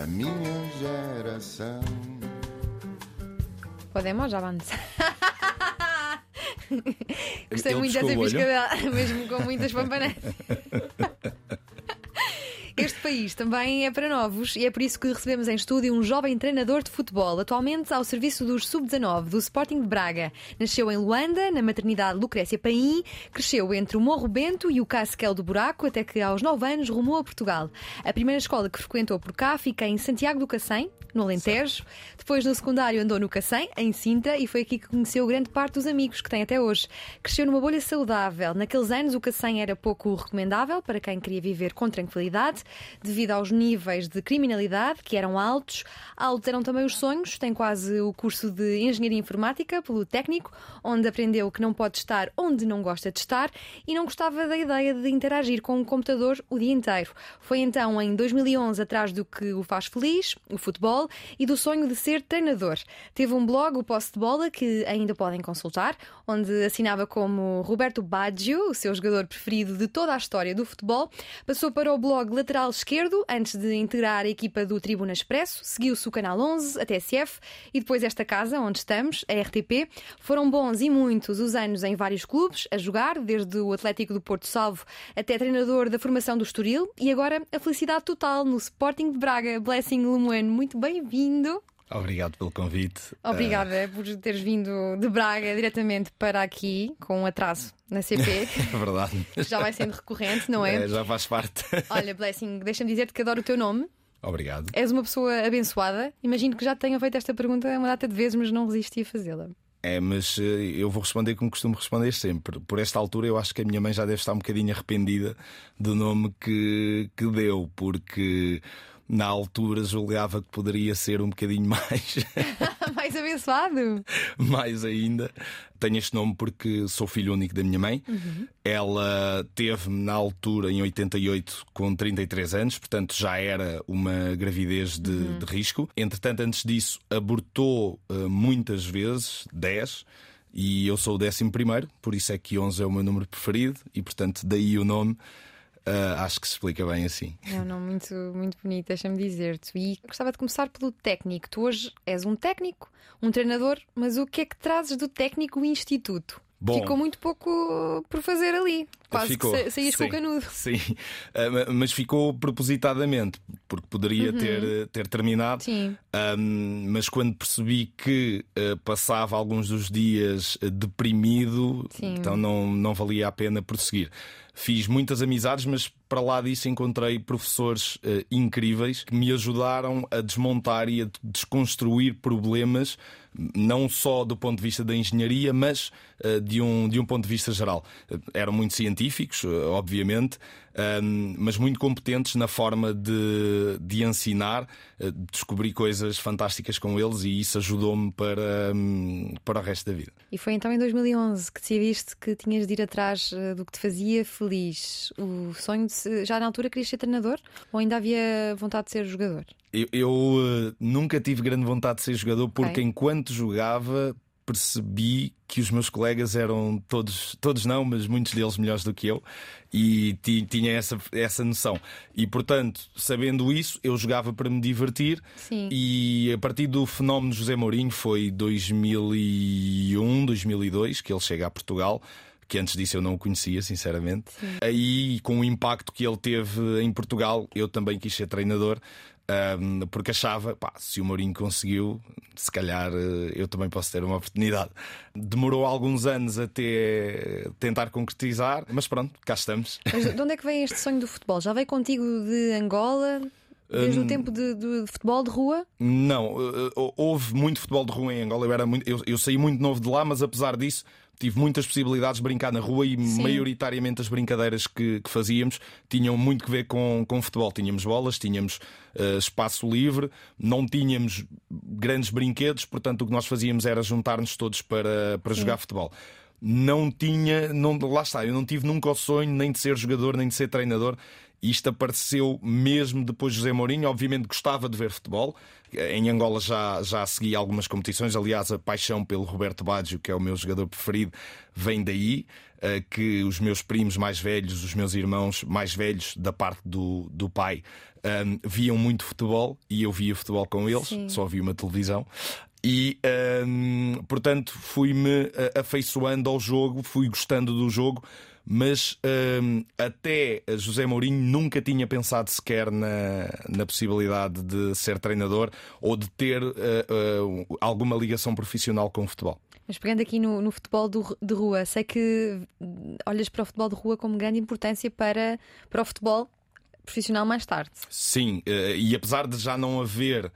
a minha geração. Podemos avançar. Gostei Ele muito dessa piscadela, mesmo com muitas pampanetas. País também é para novos e é por isso que recebemos em estúdio um jovem treinador de futebol, atualmente ao serviço dos Sub-19 do Sporting de Braga. Nasceu em Luanda, na maternidade Lucrécia Paim, cresceu entre o Morro Bento e o Casquel do Buraco, até que aos 9 anos rumou a Portugal. A primeira escola que frequentou por cá fica em Santiago do Cacém, no Alentejo. Depois, no secundário, andou no Cacém, em Sintra, e foi aqui que conheceu grande parte dos amigos que tem até hoje. Cresceu numa bolha saudável. Naqueles anos, o Cacém era pouco recomendável para quem queria viver com tranquilidade, devido aos níveis de criminalidade, que eram altos. Altos eram também os sonhos. Tem quase o curso de Engenharia Informática, pelo técnico, onde aprendeu que não pode estar onde não gosta de estar e não gostava da ideia de interagir com o computador o dia inteiro. Foi então em 2011 atrás do que o faz feliz, o futebol, e do sonho de ser treinador. Teve um blog, o Posse de Bola, que ainda podem consultar, onde assinava como Roberto Baggio, o seu jogador preferido de toda a história do futebol. Passou para o blog Lateral Esquerdo, antes de integrar a equipa do Tribuna Expresso. Seguiu-se o Canal 11, a TSF e depois esta casa, onde estamos, a RTP. Foram bons e muitos os anos em vários clubes, a jogar, desde o Atlético do Porto Salvo até treinador da formação do Estoril. E agora a felicidade total no Sporting de Braga. Blessing Lemoine, muito bem-vindo. Obrigado pelo convite. Obrigada por teres vindo de Braga diretamente para aqui, com um atraso na CP, É verdade. já vai sendo recorrente, não é? É, já faz parte. Olha, Blessing, deixa-me dizer-te que adoro o teu nome. Obrigado. És uma pessoa abençoada. Imagino que já te tenha feito esta pergunta uma data de vezes, mas não resisti a fazê-la. É, mas eh, eu vou responder como costumo responder sempre. Por esta altura, eu acho que a minha mãe já deve estar um bocadinho arrependida do nome que, que deu, porque na altura julgava que poderia ser um bocadinho mais, Mais abençoado. mais ainda. Tenho este nome porque sou filho único da minha mãe. Ela teve-me na altura, em 88, com 33 anos, portanto já era uma gravidez de, de risco. Entretanto, antes disso, abortou eh, muitas vezes, 10. E eu sou o décimo primeiro, por isso é que 11 é o meu número preferido e, portanto, daí o nome. Ah, acho que se explica bem assim. É um nome muito, muito bonito, deixa-me dizer-te. E gostava de começar pelo técnico. Tu hoje és um técnico, um treinador, mas o que é que trazes do técnico instituto? Bom. Ficou muito pouco por fazer ali. Quase Ficou, que sa saías com o canudo. Sim, ma- mas ficou propositadamente, porque poderia ter, ter terminado. Sim. Ahm, mas quando percebi que ah, passava alguns dos dias deprimido, Sim. então não, não valia a pena prosseguir. Fiz muitas amizades, mas para lá disso encontrei professores ah, incríveis que me ajudaram a desmontar e a desconstruir problemas, não só do ponto de vista da engenharia, mas ah, de, um, de um ponto de vista geral. Ah, Eram muito científicos, obviamente, ahm, mas muito competentes na forma de, de ensinar. Ah, Descobri coisas fantásticas com eles e isso ajudou-me para, hum, para o resto da vida. E foi então em 2011 que decidiste que tinhas de ir atrás eh, do que te fazia feliz. O sonho de se... já na altura querias ser treinador ou ainda havia vontade de ser jogador? Eu, eu, eh, nunca tive grande vontade de ser jogador porque Ok. enquanto jogava percebi que os meus colegas eram todos, todos não, mas muitos deles melhores do que eu e ti- tinha essa, essa noção. E portanto, sabendo isso, eu jogava para me divertir Sim. e a partir do fenómeno José Mourinho foi 2001, 2002 que ele chega a Portugal. Que antes disso eu não o conhecia, sinceramente. Aí, com o impacto que ele teve em Portugal, eu também quis ser treinador, porque achava, pá, se o Mourinho conseguiu, se calhar eh, eu também posso ter uma oportunidade. Demorou alguns anos até tentar concretizar, mas pronto, cá estamos. Mas de onde é que vem este sonho do futebol? Já veio contigo de Angola? Desde Hum. o tempo de, de futebol de rua? Não, eh, eh, houve muito futebol de rua em Angola. Eu, era muito, eu, eu saí muito novo de lá, mas apesar disso, tive muitas possibilidades de brincar na rua e Sim. maioritariamente as brincadeiras que, que fazíamos tinham muito que ver com, com futebol. Tínhamos bolas, tínhamos eh, espaço livre, não tínhamos grandes brinquedos, portanto o que nós fazíamos era juntar-nos todos para, para jogar futebol. Não tinha, não, lá está, eu não tive nunca o sonho nem de ser jogador, nem de ser treinador. Isto apareceu mesmo depois de José Mourinho. Obviamente gostava de ver futebol. Em Angola já, já segui algumas competições. Aliás, a paixão pelo Roberto Baggio, que é o meu jogador preferido, vem daí. Eh, que os meus primos mais velhos, os meus irmãos mais velhos, da parte do, do pai, ehm, viam muito futebol e eu via futebol com eles, Sim. só via uma televisão. E, um, portanto, fui-me eh, afeiçoando ao jogo, fui gostando do jogo, mas um, até José Mourinho nunca tinha pensado sequer na, na possibilidade de ser treinador ou de ter uh, uh, alguma ligação profissional com o futebol. Mas pegando aqui no, no futebol do, de rua, sei que olhas para o futebol de rua como grande importância para, para o futebol profissional mais tarde. Sim, e apesar de já não haver eh,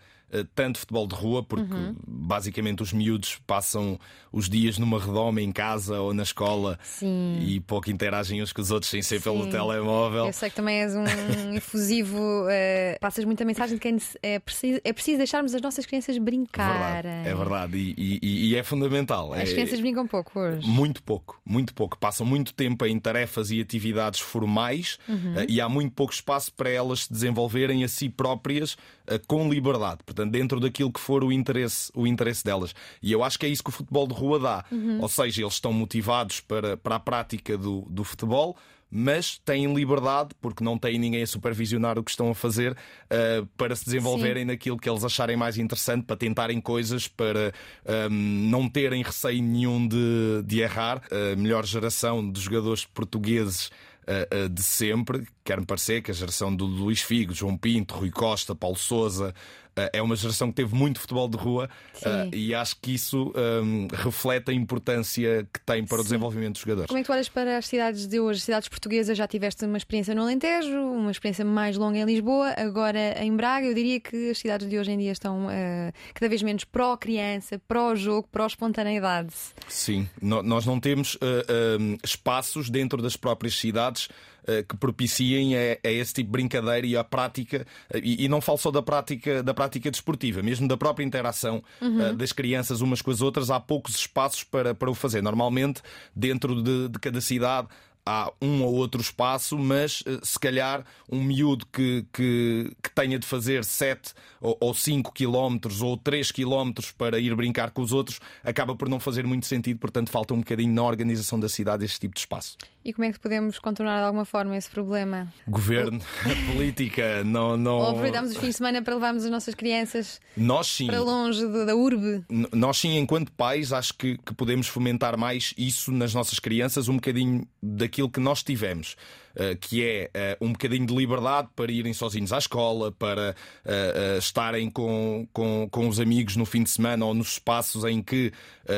tanto futebol de rua, porque uhum. basicamente os miúdos passam os dias numa redoma em casa ou na escola Sim. e pouco interagem uns com os outros sem ser Sim. pelo telemóvel. Eu sei que também és um efusivo, uh, passas muita mensagem de que é preciso, é preciso deixarmos as nossas crianças brincar. É verdade, e, e, e, é fundamental. As é, crianças brincam pouco hoje. Muito pouco, muito pouco. Passam muito tempo em tarefas e atividades formais uhum. uh, e há muito pouco espaço para elas se desenvolverem a si próprias uh, com liberdade. Portanto, portanto, dentro daquilo que for o interesse, o interesse delas. E eu acho que é isso que o futebol de rua dá. Uhum. Ou seja, eles estão motivados para, para a prática do, do futebol mas têm liberdade, porque não têm ninguém a supervisionar o que estão a fazer, uh, para se desenvolverem Sim. naquilo que eles acharem mais interessante, para tentarem coisas, para um, ehm, não terem receio nenhum de, de errar. A melhor geração de jogadores portugueses. Uh, uh, de sempre, quer-me parecer que a geração do Luís Figo, João Pinto, Rui Costa, Paulo Souza, eh, é uma geração que teve muito futebol de rua uh, e acho que isso um, reflete a importância que tem para Sim. o desenvolvimento dos jogadores. Como é que tu olhas para as cidades de hoje? As cidades portuguesas já tiveste uma experiência no Alentejo, uma experiência mais longa em Lisboa, agora em Braga. Eu diria que as cidades de hoje em dia estão uh, cada vez menos pró-criança, pró-jogo, pró-espontaneidade. Sim, no, nós não temos uh, espaços dentro das próprias cidades eh, que propiciem a, a, esse tipo de brincadeira e a prática, eh, e, e, não falo só da prática, da prática desportiva, mesmo da própria interação uhum. uh, das crianças umas com as outras, há poucos espaços para, para o fazer. Normalmente, dentro de, de cada cidade, há um ou outro espaço, mas eh, se calhar um miúdo que, que, que tenha de fazer 7 ou 5 quilómetros ou 3 quilómetros para ir brincar com os outros acaba por não fazer muito sentido, portanto falta um bocadinho na organização da cidade este tipo de espaço. E como é que podemos contornar de alguma forma esse problema? Governo, política, não, não. Ou aproveitamos os fins de semana para levarmos as nossas crianças nós, sim. para longe da urbe? Nós sim, enquanto pais, acho que, que podemos fomentar mais isso nas nossas crianças, um bocadinho daqui aquilo que nós tivemos. Uh, que é uh, um bocadinho de liberdade para irem sozinhos à escola, para uh, estarem com, com, com os amigos no fim de semana ou nos espaços em que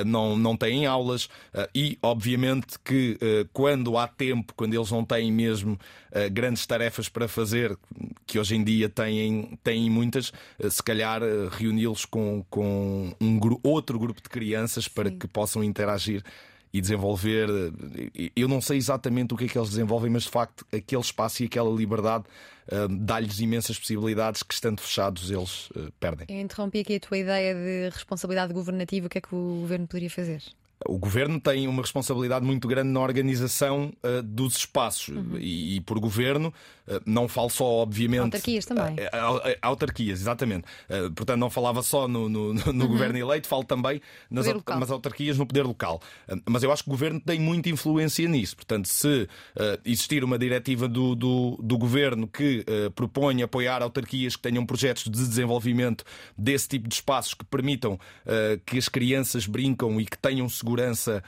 não, não têm aulas, e obviamente que quando há tempo, quando eles não têm mesmo grandes tarefas para fazer, que hoje em dia têm, têm muitas, se calhar reuni-los com, com um, outro grupo de crianças para Sim. que possam interagir e desenvolver. Eh, eu não sei exatamente o que é que eles desenvolvem, mas de facto aquele espaço e aquela liberdade uh, dá-lhes imensas possibilidades que, estando fechados, eles uh, perdem. Eu interrompi aqui a tua ideia de responsabilidade governativa. O que é que o governo poderia fazer? o governo tem uma responsabilidade muito grande na organização uh, dos espaços uhum. e, e, por governo não falo só obviamente autarquias também. uh, autarquias exatamente. Portanto não falava só no, no, no uhum. governo eleito falo também nas, nas autarquias no poder local. Mas eu acho que o governo tem muita influência nisso. Portanto se existir uma diretiva do, do, do governo que propõe apoiar autarquias que tenham projetos de desenvolvimento desse tipo de espaços que permitam que as crianças brincam e que tenham segurança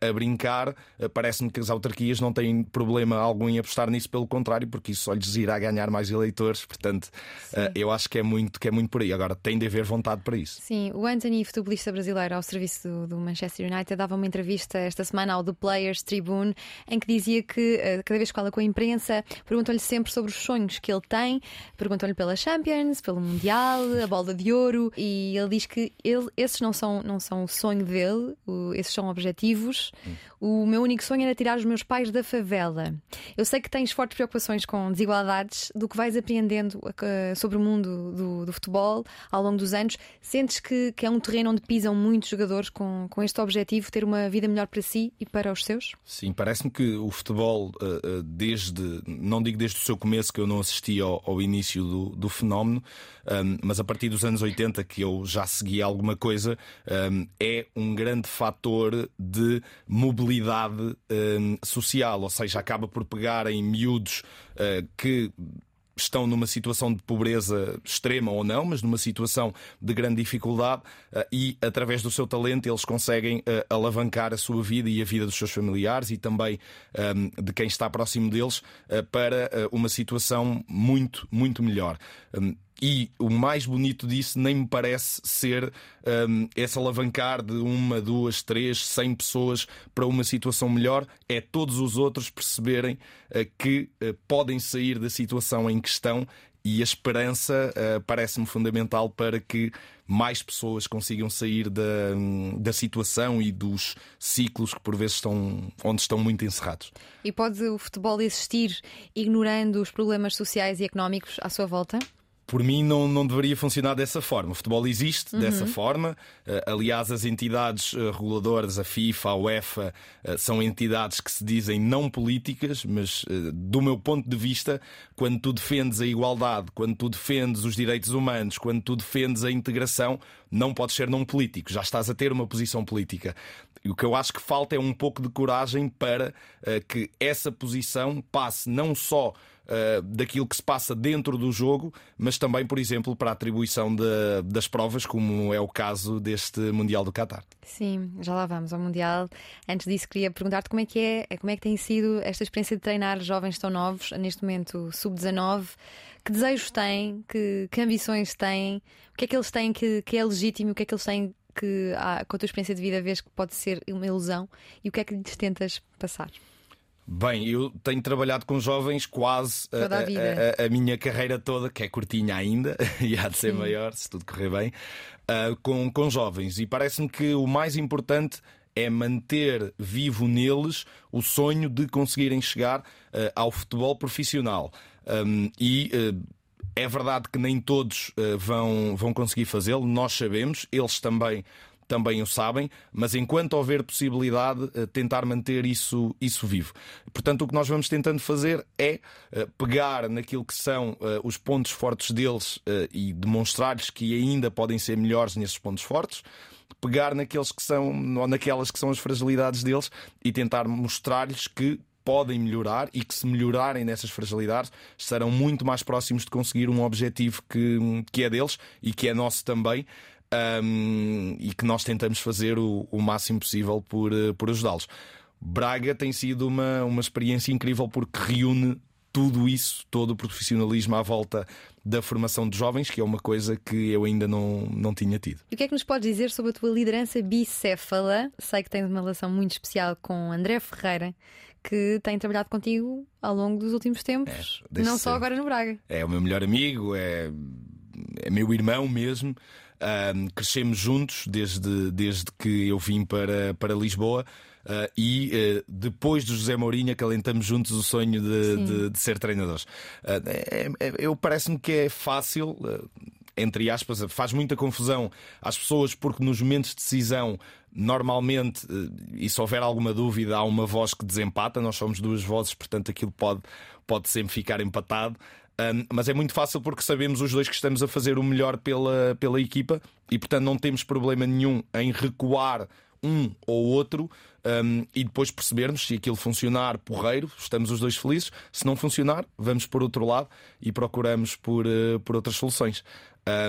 a brincar, parece-me que as autarquias não têm problema algum em apostar nisso, pelo contrário, porque isso só lhes irá ganhar mais eleitores. Portanto, Sim. eu acho que é, muito, que é muito por aí. Agora, tem de haver vontade para isso. Sim, o Anthony, futebolista brasileiro ao serviço do, do Manchester United, dava uma entrevista esta semana ao The Players Tribune, em que dizia que cada vez que fala com a imprensa, perguntam-lhe sempre sobre os sonhos que ele tem, perguntam-lhe pela Champions, pelo Mundial, a bola de ouro, e ele diz que ele, esses não são, não são o sonho dele, o, esses são objetivos. Hum. O meu único sonho era tirar os meus pais da favela. Eu sei que tens fortes preocupações com desigualdades, do que vais apreendendo uh, sobre o mundo do, do, futebol ao longo dos anos, sentes que, que, é um terreno onde pisam muitos jogadores com, com este objetivo, ter uma vida melhor para si e para os seus? Sim, parece-me que o futebol, uh, desde, não digo desde o seu começo, que eu não assisti ao, ao início do, do fenómeno, um, mas a partir dos anos 80, que eu já segui alguma coisa, um, é um grande fator de mobilidade um, social, ou seja, acaba por pegar em miúdos que estão numa situação de pobreza extrema ou não, mas numa situação de grande dificuldade uh, e, através do seu talento, eles conseguem uh, alavancar a sua vida e a vida dos seus familiares e também um, de quem está próximo deles para uma situação muito, muito melhor. E o mais bonito disso nem me parece ser um, esse alavancar de uma, duas, três, cem pessoas para uma situação melhor, é todos os outros perceberem uh, que uh, podem sair da situação em questão e a esperança uh, parece-me fundamental para que mais pessoas consigam sair da, da situação e dos ciclos que por vezes estão onde estão muito encerrados. E pode o futebol existir ignorando os problemas sociais e económicos à sua volta? Por mim não, não deveria funcionar dessa forma. O futebol existe uhum. dessa forma. Uh, aliás, as entidades uh, reguladoras, a FIFA, a UEFA, uh, são entidades que se dizem não políticas, mas do meu ponto de vista, quando tu defendes a igualdade, quando tu defendes os direitos humanos, quando tu defendes a integração, não podes ser não político. Já estás a ter uma posição política. E o que eu acho que falta é um pouco de coragem para que essa posição passe não só uh, daquilo que se passa dentro do jogo, mas também, por exemplo, para a atribuição de, das provas, como é o caso deste Mundial do Qatar. Sim, já lá vamos ao Mundial. Antes disso, queria perguntar-te como é que é, como é que tem sido esta experiência de treinar jovens tão novos, neste momento sub-19. Que desejos têm? Que, que, ambições têm? O que é que eles têm que, que é legítimo? O que é que eles têm que, com a tua experiência de vida, vês que pode ser uma ilusão? E o que é que lhes tentas passar? Bem, eu tenho trabalhado com jovens quase a, a, a, a, minha carreira toda, que é curtinha ainda, e há de ser Sim. maior, se tudo correr bem, uh, com, com jovens. E parece-me que o mais importante é manter vivo neles o sonho de conseguirem chegar uh, ao futebol profissional. Um, e uh, é verdade que nem todos vão, vão conseguir fazê-lo, nós sabemos, eles também também o sabem, mas enquanto houver possibilidade, eh, tentar manter isso, isso vivo. Portanto, o que nós vamos tentando fazer é eh, pegar naquilo que são eh, os pontos fortes deles e demonstrar-lhes que ainda podem ser melhores nesses pontos fortes pegar naqueles que são, ou naquelas que são as fragilidades deles e tentar mostrar-lhes que podem melhorar e que se melhorarem nessas fragilidades estarão muito mais próximos de conseguir um objetivo que, que é deles e que é nosso também um, e que nós tentamos fazer o, o máximo possível por, eh, por ajudá-los. Braga tem sido uma, uma experiência incrível porque reúne tudo isso, todo o profissionalismo à volta da formação de jovens, que é uma coisa que eu ainda não, não tinha tido. E o que é que nos podes dizer sobre a tua liderança bicéfala? Sei que tens uma relação muito especial com André Ferreira, que tem trabalhado contigo ao longo dos últimos tempos, é, não só agora no Braga. É o meu melhor amigo, é, é meu irmão mesmo. Um, crescemos juntos desde, desde que eu vim para, para Lisboa. Uh, e uh, depois do José Mourinho acalentamos juntos o sonho de, de, de ser treinadores. Uh, é, é, eu parece-me que é fácil. Entre aspas, faz muita confusão às pessoas porque nos momentos de decisão normalmente, e se houver alguma dúvida, há uma voz que desempata. Nós somos duas vozes, portanto aquilo pode, pode sempre ficar empatado. Um, mas é muito fácil porque sabemos os dois que estamos a fazer o melhor pela, pela equipa e, portanto, não temos problema nenhum em recuar um ou outro um, e depois percebermos se aquilo funcionar porreiro, estamos os dois felizes. Se não funcionar, vamos por outro lado e procuramos por, uh, por outras soluções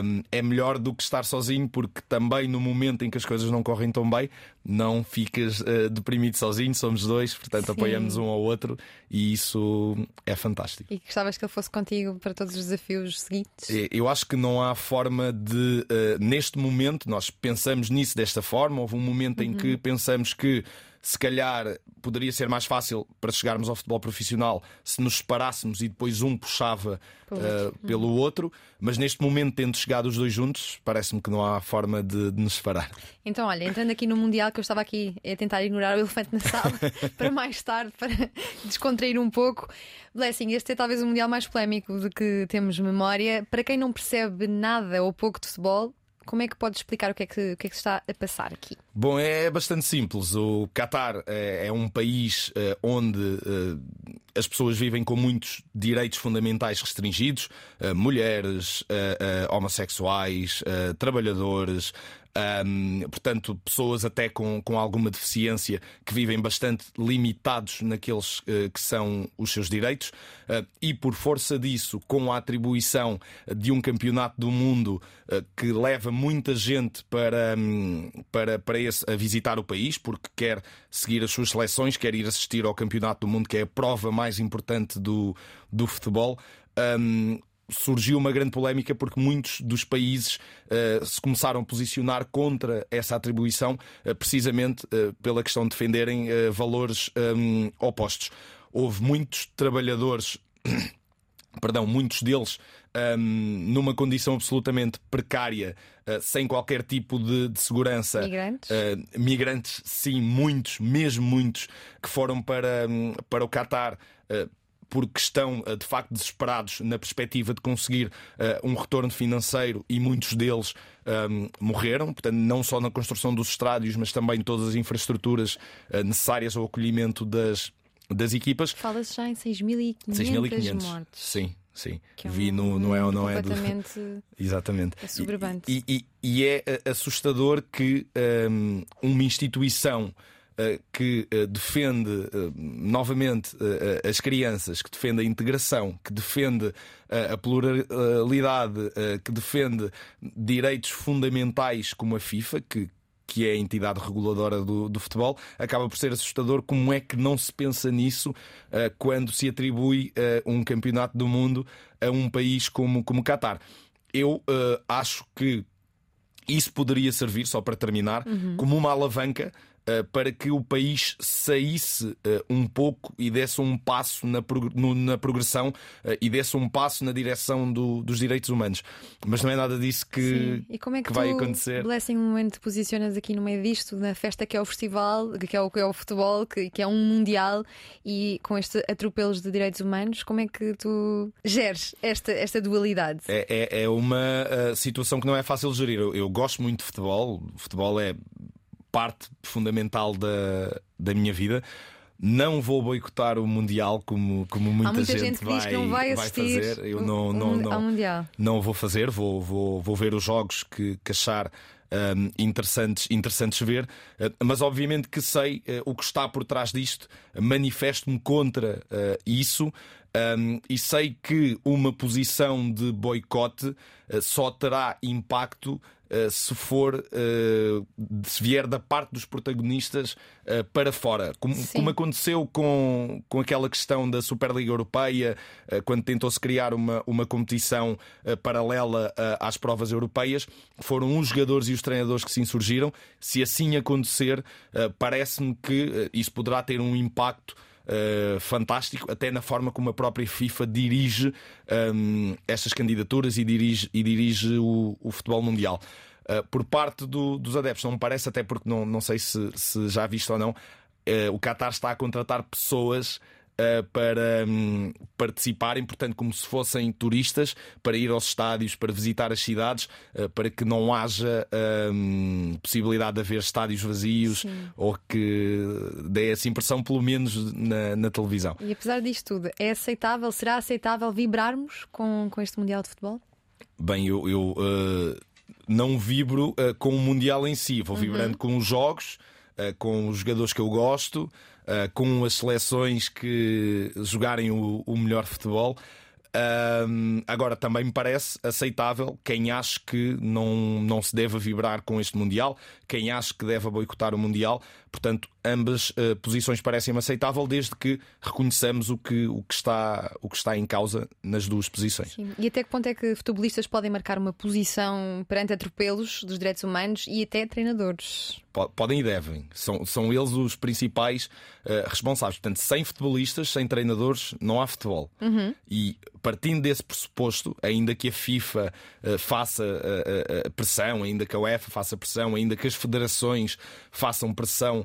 um, é melhor do que estar sozinho, porque também no momento em que as coisas não correm tão bem, não ficas uh, deprimido sozinho, somos dois, portanto Sim. apoiamos um ao outro e isso é fantástico. E gostavas que ele fosse contigo para todos os desafios seguintes? Eu acho que não há forma de, uh, neste momento, nós pensamos nisso desta forma, houve um momento uhum. em que pensamos que se calhar poderia ser mais fácil para chegarmos ao futebol profissional se nos separássemos e depois um puxava uh, pelo outro, mas neste momento, tendo chegado os dois juntos, parece-me que não há forma de, de, nos separar. Então, olha, entrando aqui no Mundial, que eu estava aqui a tentar ignorar o elefante na sala para mais tarde, para descontrair um pouco. Blessing, este é talvez o Mundial mais polémico de que temos memória. Para quem não percebe nada ou pouco de futebol, como é que pode explicar o que é que, o que, é que está a passar aqui? Bom, é bastante simples. O Qatar é, é um país uh, onde uh, as pessoas vivem com muitos direitos fundamentais restringidos: uh, mulheres, homossexuais, trabalhadores, um, portanto, pessoas até com, com alguma deficiência que vivem bastante limitados naqueles uh, que são os seus direitos, uh, e por força disso, com a atribuição de um campeonato do mundo uh, que leva muita gente para, um, para, para esse, a visitar o país, porque quer seguir as suas seleções, quer ir assistir ao campeonato do mundo, que é a prova mais importante do, do futebol. Um, surgiu uma grande polémica porque muitos dos países uh, se começaram a posicionar contra essa atribuição, uh, precisamente uh, pela questão de defenderem valores um, opostos. Houve muitos trabalhadores, perdão, muitos deles um, numa condição absolutamente precária, sem qualquer tipo de, de segurança. Migrantes? migrantes, sim, muitos, mesmo muitos, que foram para, um, para o Qatar porque estão eh, de facto desesperados na perspectiva de conseguir uh, um retorno financeiro e muitos deles um, ehm, morreram, portanto, não só na construção dos estádios, mas também todas as infraestruturas uh, necessárias ao acolhimento das, das equipas. Fala-se já em 6.500 mortes. Sim. Sim, é um vi no, não é ou não é do... Exatamente. É e, e, e, é assustador que um, ehm, uma instituição eh, que eh, defende eh, novamente as crianças, que defende a integração, que defende a pluralidade, que defende direitos fundamentais como a FIFA, que, que é a entidade reguladora do, do, futebol, acaba por ser assustador como é que não se pensa nisso uh, quando se atribui uh, um campeonato do mundo a um país como, como Qatar. Eu uh, acho que isso poderia servir, só para terminar, uhum. como uma alavanca para que o país saísse uh, um pouco e desse um passo na, progressão uh, e desse um passo na direção do, dos direitos humanos. Mas não é nada disso que, e como é que, que tu, vai acontecer. Blessing, um momento te posicionas aqui no meio disto, na festa que é o festival, que é o, que é o futebol, que, que é um mundial, e com estes atropelos de direitos humanos, como é que tu geres esta, esta dualidade? É, é, é uma situação que não é fácil de gerir. Eu, eu gosto muito de futebol, o futebol é parte fundamental da, da minha vida. Não vou boicotar o Mundial como, como muita, muita gente, gente vai, vai, vai fazer. Eu não, não, não, não vou fazer, vou, vou, vou ver os jogos que, que achar um, interessantes, interessantes ver, uh, mas obviamente que sei uh, o que está por trás disto, manifesto-me contra uh, isso. Um, e sei que uma posição de boicote só terá impacto eh, se for uh, se vier da parte dos protagonistas uh, para fora, como, como, aconteceu com, com aquela questão da Superliga Europeia, quando tentou-se criar uma, uma competição paralela às provas europeias, foram os jogadores e os treinadores que se insurgiram. Se assim acontecer, parece-me que isso poderá ter um impacto. Uh, fantástico, até na forma como a própria FIFA dirige um, ehm, estas candidaturas e dirige, e dirige o, o futebol mundial. Uh, por parte do, dos adeptos, não me parece, até porque não, não sei se, se já visto ou não, uh, o Qatar está a contratar pessoas para um, participarem, portanto, como se fossem turistas, para ir aos estádios, para visitar as cidades, uh, para que não haja um, possibilidade de haver estádios vazios Sim. ou que dê essa impressão, pelo menos na, na, televisão. E apesar disto tudo, é aceitável, será aceitável vibrarmos com, com este Mundial de Futebol? Bem, eu. eu uh, não vibro uh, com o Mundial em si, vou uhum. vibrando com os jogos, com os jogadores que eu gosto, uh, com as seleções que jogarem o, o melhor futebol. Agora, também me parece aceitável quem acha que não, não se deve vibrar com este Mundial, quem acha que deve boicotar o Mundial, portanto, ambas uh, posições parecem-me aceitável desde que reconheçamos o que, o, que está, o que está em causa nas duas posições. Sim. E até que ponto é que futebolistas podem marcar uma posição perante atropelos dos direitos humanos e até treinadores? Podem e devem. São, são eles os principais uh, responsáveis. Portanto, sem futebolistas, sem treinadores, não há futebol. Uhum. E partindo desse pressuposto, ainda que a FIFA uh, faça pressão, ainda que a UEFA faça pressão, ainda que as federações façam pressão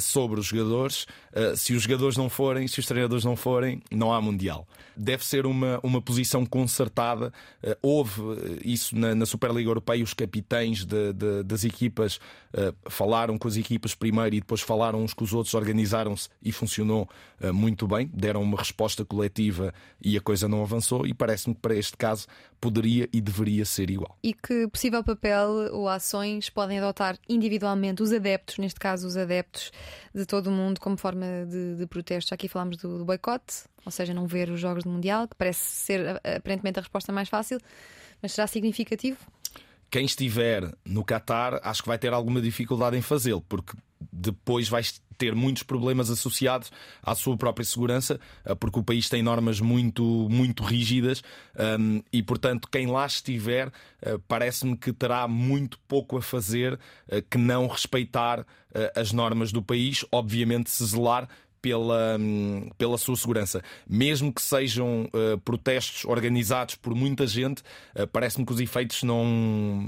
sobre os jogadores, uh, se os jogadores não forem, se os treinadores não forem, não há Mundial. Deve ser uma, uma posição concertada. Uh, houve isso na, na, Superliga Europeia, os capitães de, de, das equipas falaram com as equipas primeiro e depois falaram uns com os outros, organizaram-se e funcionou muito bem. Deram uma resposta coletiva e a coisa não avançou. E parece-me que para este caso poderia e deveria ser igual. E que possível papel ou ações podem adotar individualmente os adeptos, neste caso os adeptos de todo o mundo, como forma de, de protesto? Aqui falámos do, do boicote, ou seja, não ver os Jogos do Mundial, que parece ser aparentemente a resposta mais fácil, mas será significativo? Quem estiver no Qatar acho que vai ter alguma dificuldade em fazê-lo, porque depois vai ter muitos problemas associados à sua própria segurança, eh, porque o país tem normas muito, muito rígidas um, e, portanto, quem lá estiver, uh, parece-me que terá muito pouco a fazer uh, que não respeitar as normas do país, obviamente, se zelar pela, hum, pela sua segurança. Mesmo que sejam uh, protestos organizados por muita gente, uh, parece-me que os efeitos não,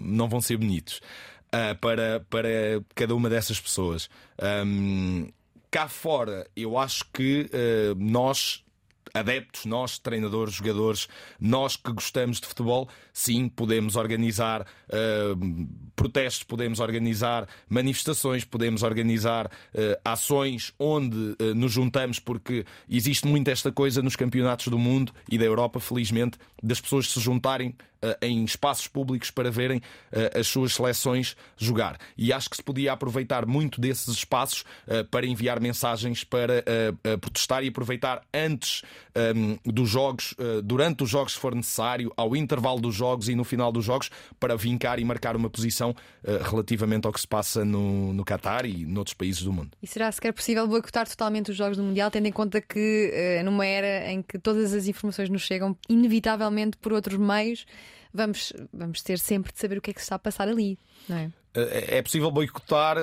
não vão ser bonitos uh, para, para cada uma dessas pessoas. Um, cá fora, eu acho que uh, nós adeptos, nós, treinadores, jogadores, nós que gostamos de futebol, sim, podemos organizar uh, protestos, podemos organizar manifestações, podemos organizar uh, ações onde uh, nos juntamos, porque existe muito esta coisa nos campeonatos do mundo e da Europa, felizmente, das pessoas se juntarem em espaços públicos para verem as suas seleções jogar. E acho que se podia aproveitar muito desses espaços para enviar mensagens para protestar e aproveitar antes um, dos jogos, durante os jogos, se for necessário, ao intervalo dos jogos e no final dos jogos, para vincar e marcar uma posição relativamente ao que se passa no, no Qatar e noutros países do mundo. E será sequer possível boicotar totalmente os Jogos do Mundial, tendo em conta que, numa era em que todas as informações nos chegam inevitavelmente por outros meios, vamos, vamos ter sempre de saber o que é que se está a passar ali, não é? É possível boicotar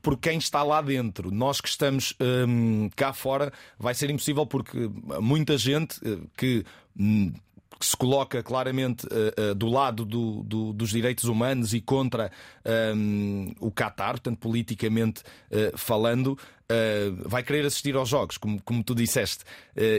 por quem está lá dentro. Nós que estamos um, cá fora vai ser impossível porque muita gente que. Que se coloca claramente uh, uh, do lado do, do, dos direitos humanos e contra um, o Qatar, portanto, politicamente uh, falando, vai querer assistir aos jogos, como, como tu disseste.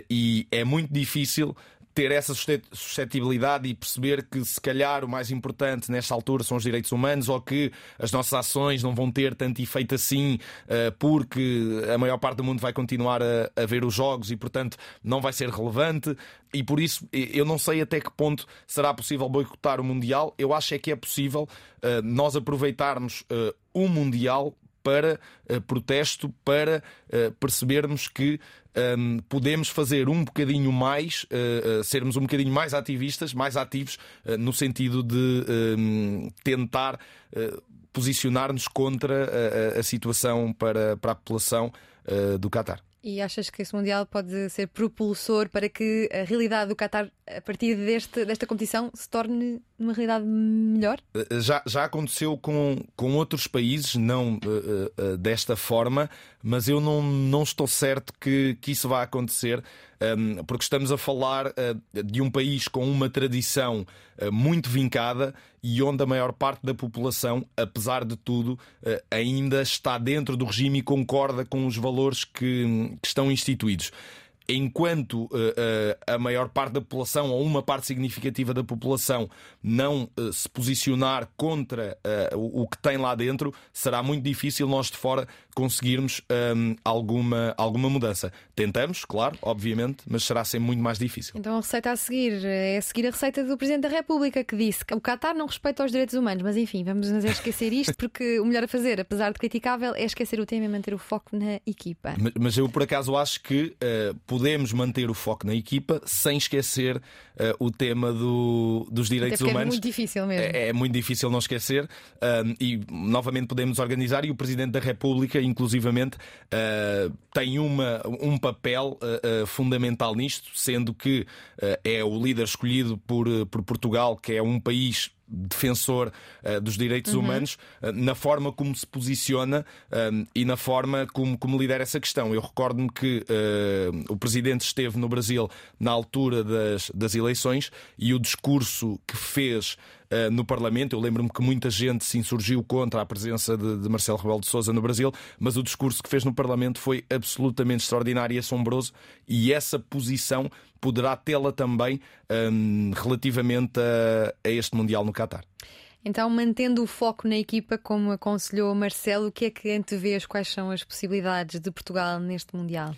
e é muito difícil ter essa suscetibilidade e perceber que se calhar o mais importante nesta altura são os direitos humanos ou que as nossas ações não vão ter tanto efeito assim uh, porque a maior parte do mundo vai continuar a, ver os jogos e portanto não vai ser relevante e por isso eu não sei até que ponto será possível boicotar o Mundial. Eu acho é que é possível uh, nós aproveitarmos uh, o Mundial para uh, protesto, para uh, percebermos que um, podemos fazer um bocadinho mais, uh, sermos um bocadinho mais ativistas, mais ativos, no sentido de um, tentar posicionar-nos contra a, a, situação para, para a população do Qatar. E achas que esse Mundial pode ser propulsor para que a realidade do Qatar, a partir deste, desta competição, se torne uma realidade melhor? Eh, já, já aconteceu com, com outros países, não uh, uh, desta forma, mas eu não, não estou certo que, que isso vá acontecer, um, porque estamos a falar uh, de um país com uma tradição muito vincada e onde a maior parte da população, apesar de tudo, ainda está dentro do regime e concorda com os valores que, que estão instituídos enquanto uh, uh, a maior parte da população ou uma parte significativa da população não uh, se posicionar contra o, o, que tem lá dentro, será muito difícil nós de fora conseguirmos um, alguma, alguma mudança. Tentamos, claro, obviamente, mas será sempre muito mais difícil. Então a receita a seguir é seguir a receita do Presidente da República que disse que o Qatar não respeita os direitos humanos, mas enfim, vamos nos esquecer isto porque o melhor a fazer, apesar de criticável, é esquecer o tema e manter o foco na equipa. Mas, mas eu por acaso acho que podemos manter o foco na equipa sem esquecer uh, o tema do, dos direitos Até humanos. É muito difícil mesmo. É, é muito difícil não esquecer. e novamente podemos organizar e o Presidente da República inclusivamente, uh, tem uma, um papel uh, fundamental nisto, sendo que é o líder escolhido por, por Portugal, que é um país defensor uh, dos direitos uhum. humanos, uh, na forma como se posiciona uh, e na forma como, como lidera essa questão. Eu recordo-me que o presidente esteve no Brasil na altura das, das eleições e o discurso que fez no Parlamento. Eu lembro-me que muita gente se insurgiu contra a presença de, de, Marcelo Rebelo de Sousa no Brasil, mas o discurso que fez no Parlamento foi absolutamente extraordinário e assombroso, e essa posição poderá tê-la também um, relativamente a, a este Mundial no Qatar. Então, mantendo o foco na equipa, como aconselhou Marcelo, o que é que antevês? Quais são as possibilidades de Portugal neste Mundial?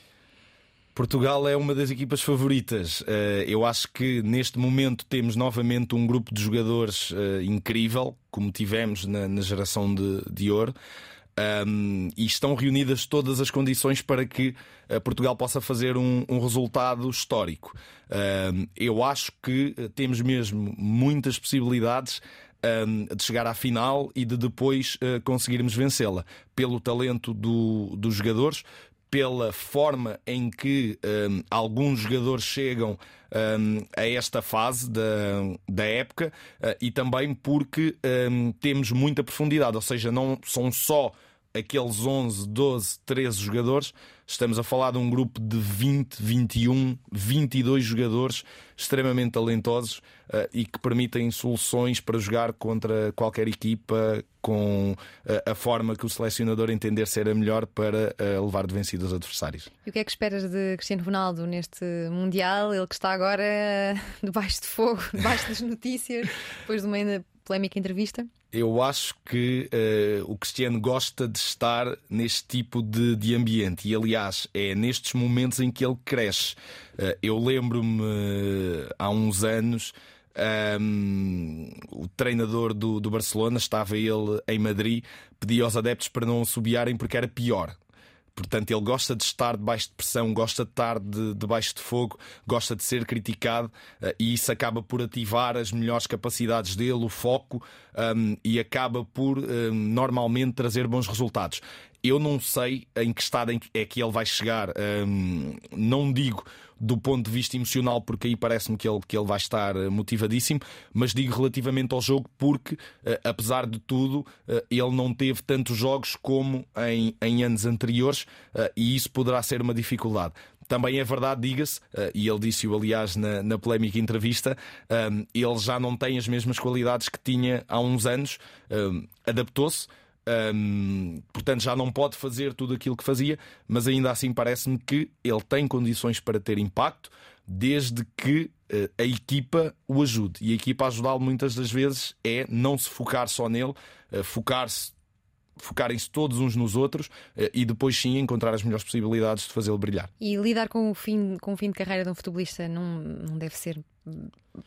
Portugal é uma das equipas favoritas. Eh, eu acho que neste momento temos novamente um grupo de jogadores eh, incrível, como tivemos na, na geração de, de ouro. Um, e estão reunidas todas as condições para que uh, Portugal possa fazer um, um resultado histórico. Um, eu acho que uh, temos mesmo muitas possibilidades de chegar à final e de depois uh, conseguirmos vencê-la pelo talento do, dos jogadores, pela forma em que um, alguns jogadores chegam um, a esta fase da, da época uh, e também porque um, temos muita profundidade, ou seja, não são só aqueles 11, 12, 13 jogadores, estamos a falar de um grupo de 20, 21, 22 jogadores extremamente talentosos uh, e que permitem soluções para jogar contra qualquer equipa com uh, a forma que o selecionador entender ser a melhor para uh, levar de vencido os adversários. E o que é que esperas de Cristiano Ronaldo neste Mundial? Ele que está agora debaixo de fogo, debaixo das notícias, depois de uma polémica entrevista? Eu acho que uh, o Cristiano gosta de estar neste tipo de, de, ambiente e, aliás, é nestes momentos em que ele cresce. Uh, eu lembro-me uh, há uns anos. Um, o treinador do, do Barcelona estava ele em Madrid, pedia aos adeptos para não assobiarem porque era pior. Portanto, ele gosta de estar debaixo de pressão, gosta de estar de, debaixo de fogo, gosta de ser criticado uh, e isso acaba por ativar as melhores capacidades dele, o foco um, e acaba por um, normalmente trazer bons resultados. Eu não sei em que estado é que ele vai chegar, um, não digo do ponto de vista emocional, porque aí parece-me que ele, que ele vai estar eh, motivadíssimo, mas digo relativamente ao jogo, porque uh, apesar de tudo, uh, ele não teve tantos jogos como em, em anos anteriores e isso poderá ser uma dificuldade. Também é verdade, diga-se, e ele disse-o aliás na, na polémica entrevista, um, ele já não tem as mesmas qualidades que tinha há uns anos, um, adaptou-se. Portanto, já não pode fazer tudo aquilo que fazia, mas ainda assim parece-me que ele tem condições para ter impacto, desde que uh, a equipa o ajude. E a equipa ajudá-lo muitas das vezes é não se focar só nele, uh, focar-se focarem-se todos uns nos outros uh, e depois sim encontrar as melhores possibilidades de fazê-lo brilhar. E lidar com o fim, com o fim de carreira de um futebolista não, não deve ser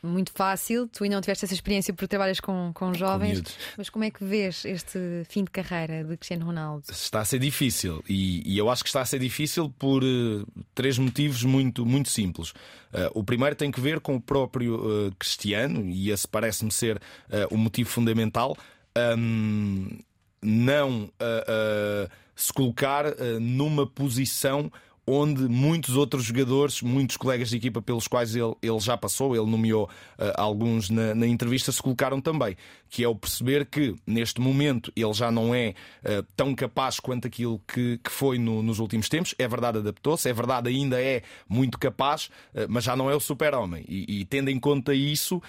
muito fácil. Tu ainda não tiveste essa experiência porque trabalhas com, com jovens. Com mas como é que vês este fim de carreira de Cristiano Ronaldo? Está a ser difícil e, e eu acho que está a ser difícil por uh, três motivos muito, muito simples. Uh, o primeiro tem que ver com o próprio uh, Cristiano e esse parece-me ser o motivo fundamental. Um, não se colocar numa posição onde muitos outros jogadores, muitos colegas de equipa pelos quais ele, ele já passou, ele nomeou uh, alguns na, na, entrevista, se colocaram também, que é o perceber que neste momento ele já não é uh, tão capaz quanto aquilo que, que foi no, nos últimos tempos. É verdade, adaptou-se, é verdade, ainda é muito capaz, uh, mas já não é o super-homem. E, e, tendo em conta isso,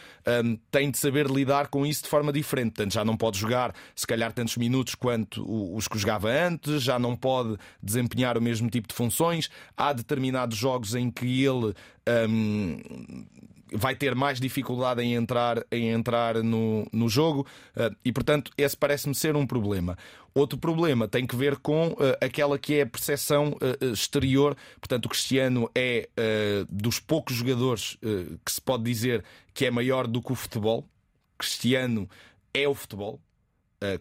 um, tem de saber lidar com isso de forma diferente. Portanto, já não pode jogar, se calhar, tantos minutos quanto os que jogava antes, já não pode desempenhar o mesmo tipo de funções há determinados jogos em que ele um, vai ter mais dificuldade em entrar, em entrar no, no jogo uh, e, portanto, esse parece-me ser um problema. Outro problema tem que ver com uh, aquela que é a percepção uh, exterior. Portanto, o Cristiano é dos poucos jogadores que se pode dizer que é maior do que o futebol. Cristiano é o futebol.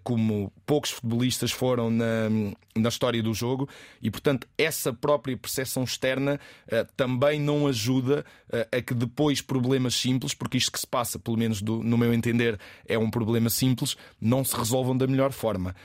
Como poucos futebolistas foram na, na história do jogo, e portanto essa própria percepção externa também não ajuda a que depois problemas simples, porque isto que se passa, pelo menos do, no meu entender, é um problema simples, não se resolvam da melhor forma.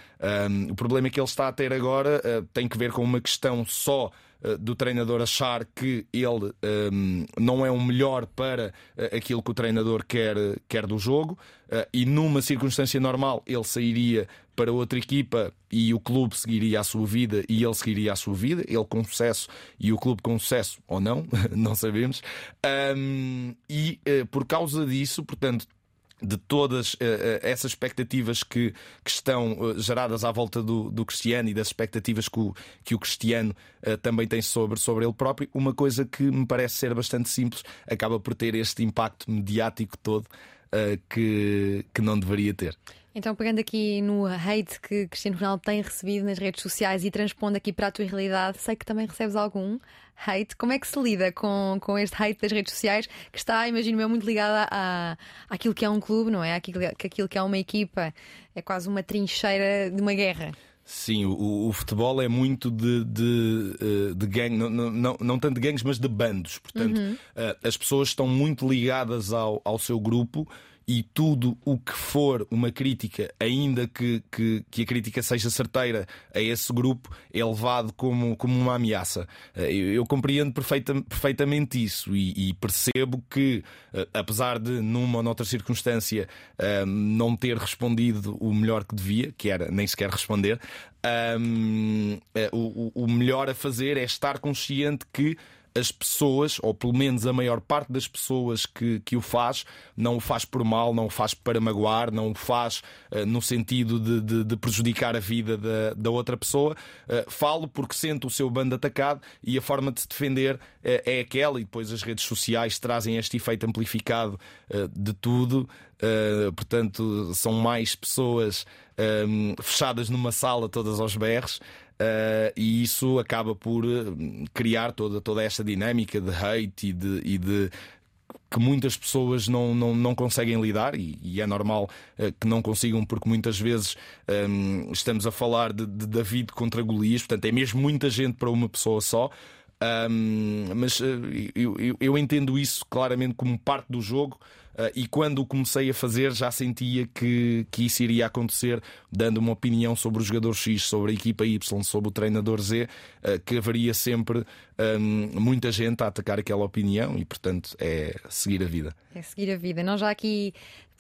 o problema que ele está a ter agora tem que ver com uma questão só eh, do treinador achar que ele um, ehm, não é o melhor para uh, aquilo que o treinador quer, quer do jogo, uh, e numa circunstância normal ele sairia para outra equipa e o clube seguiria a sua vida e ele seguiria a sua vida, ele com sucesso e o clube com sucesso ou não, não sabemos. Um, ehm, e uh, por causa disso, portanto, de todas uh, essas expectativas que, que estão uh, geradas à volta do, do, Cristiano e das expectativas que o, que o Cristiano uh, também tem sobre, sobre ele próprio, uma coisa que me parece ser bastante simples acaba por ter este impacto mediático todo que, que não deveria ter. Então, pegando aqui no hate que Cristiano Ronaldo tem recebido nas redes sociais e transpondo aqui para a tua realidade, sei que também recebes algum hate. Como é que se lida com, com este hate das redes sociais que está, imagino eu, muito ligada a, àquilo que é um clube, não é? Aquilo, aquilo que é uma equipa. É quase uma trincheira de uma guerra. Sim, o, o, futebol é muito de, de, eh, de gangue, não, não, não tanto de gangues, mas de bandos. Portanto, uhum. Eh, as pessoas estão muito ligadas ao, ao seu grupo e tudo o que for uma crítica, ainda que, que, que, a crítica seja certeira a esse grupo, é levado como, como uma ameaça. Eh, eu, eu compreendo perfeita, perfeitamente isso e, e, percebo que, eh, apesar de numa ou noutra circunstância eh, não ter respondido o melhor que devia, que era nem sequer responder, o, o melhor a fazer é estar consciente que as pessoas, ou pelo menos a maior parte das pessoas que, que o faz, não o faz por mal, não o faz para magoar, não o faz uh, no sentido de, de, de, prejudicar a vida da, da outra pessoa. Uh, falo porque sente o seu bando atacado e a forma de se defender uh, é aquela, e depois as redes sociais trazem este efeito amplificado de tudo. portanto, são mais pessoas fechadas numa sala, todas aos berros. Uh, e isso acaba por eh, criar toda, toda esta dinâmica de hate e de, e de que muitas pessoas não, não, não conseguem lidar e, e é normal uh, que não consigam, porque muitas vezes um, estamos a falar de, de, David contra Golias, portanto é mesmo muita gente para uma pessoa só. Um, mas uh, eu, eu, eu entendo isso claramente como parte do jogo. Uh, e quando comecei a fazer já sentia que, que isso iria acontecer, dando uma opinião sobre o jogador X, sobre a equipa Y, sobre o treinador Z, uh, que haveria sempre um, muita gente a atacar aquela opinião e, portanto, é seguir a vida. É seguir a vida. Nós já aqui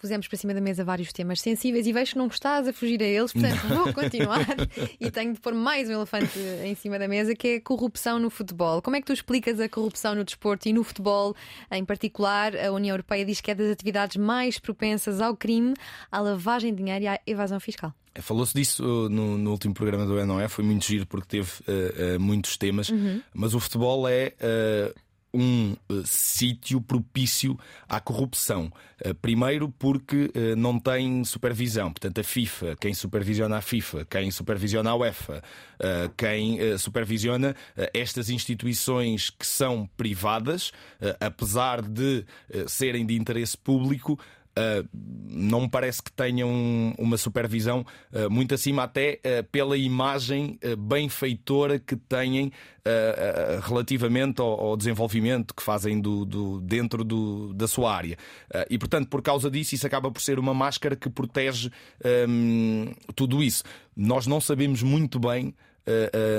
pusemos para cima da mesa vários temas sensíveis e vejo que não estás a fugir a eles, portanto vou continuar e tenho de pôr mais um elefante em cima da mesa que é a corrupção no futebol. Como é que tu explicas a corrupção no desporto e no futebol em particular? A União Europeia diz que é das atividades mais propensas ao crime, à lavagem de dinheiro e à evasão fiscal. É, falou-se disso uh, no, no, último programa do NOE, foi muito giro porque teve uh, uh, muitos temas, uhum. mas o futebol é uh, um uh, sítio propício à corrupção. Uh, primeiro, porque uh, não tem supervisão. Portanto, a FIFA, quem supervisiona a FIFA, quem supervisiona a UEFA, quem supervisiona estas instituições que são privadas, apesar de serem de interesse público, Uh, não me parece que tenham uma supervisão uh, muito acima, até uh, pela imagem benfeitora que têm relativamente ao, ao, desenvolvimento que fazem do, do dentro do, da sua área. e, portanto, por causa disso, isso acaba por ser uma máscara que protege um, tudo isso. Nós não sabemos muito bem.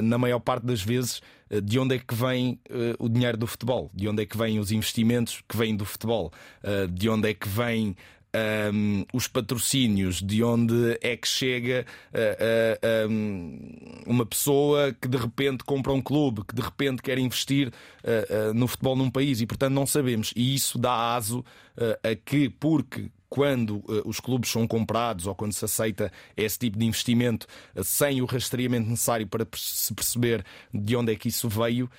Na maior parte das vezes, de onde é que vem o dinheiro do futebol, de onde é que vêm os investimentos que vêm do futebol, de onde é que vem um, os patrocínios, de onde é que chega uh, uh, um, uma pessoa que de repente compra um clube, que de repente quer investir uh, no futebol num país? E, portanto, não sabemos. E isso dá aso a que, porque quando uh, os clubes são comprados ou quando se aceita esse tipo de investimento uh, sem o rastreamento necessário para se perceber de onde é que isso veio,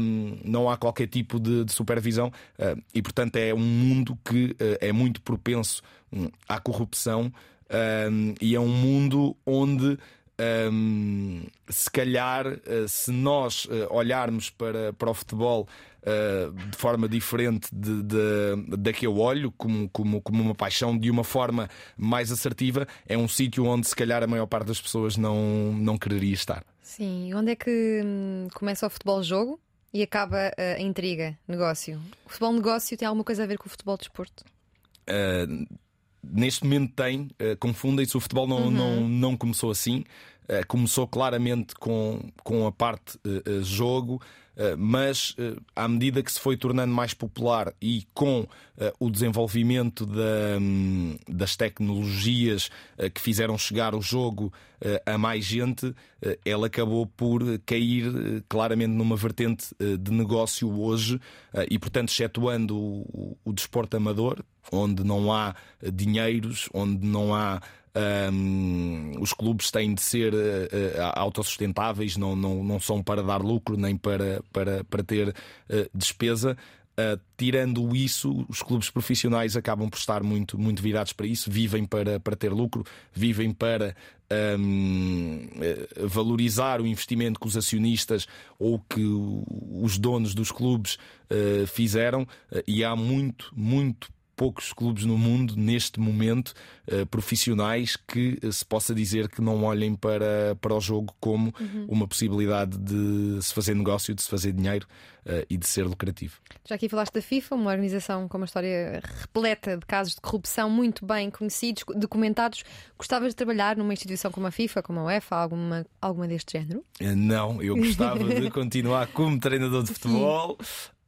um, não há qualquer tipo de, de supervisão uh, e, portanto, é um mundo que uh, é muito propenso um, à corrupção um, e é um mundo onde Um, se calhar, uh, se nós uh, olharmos para, para o futebol uh, de forma diferente de, de, da que eu olho, como, como, como uma paixão, de uma forma mais assertiva, é um sítio onde se calhar a maior parte das pessoas não, não quereria estar. Sim, e onde é que hum, começa o futebol jogo e acaba a intriga, negócio? O futebol negócio tem alguma coisa a ver com o futebol desporto? Neste momento tem, uh, confundem-se. O futebol não, uhum. não, não começou assim. Uh, começou claramente com, com a parte uh, jogo, mas à medida que se foi tornando mais popular e com o desenvolvimento da, um, das tecnologias que fizeram chegar o jogo a mais gente, ela acabou por cair claramente numa vertente de negócio hoje e, portanto, excetuando o, o desporto amador, onde não há dinheiros, onde não há. Um, os clubes têm de ser uh, autossustentáveis, não, não, não são para dar lucro nem para, para, para ter uh, despesa. tirando isso, os clubes profissionais acabam por estar muito, muito virados para isso, vivem para, para ter lucro, vivem para um, valorizar o investimento que os acionistas ou que os donos dos clubes fizeram, e há muito, muito poucos clubes no mundo, neste momento, uh, profissionais, que uh, se possa dizer que não olhem para, para o jogo como uhum. uma possibilidade de se fazer negócio, de se fazer dinheiro uh, e de ser lucrativo. Já aqui falaste da FIFA, uma organização com uma história repleta de casos de corrupção muito bem conhecidos, documentados. Gostavas de trabalhar numa instituição como a FIFA, como a UEFA, alguma, alguma deste género? Não, eu gostava de continuar como treinador de futebol.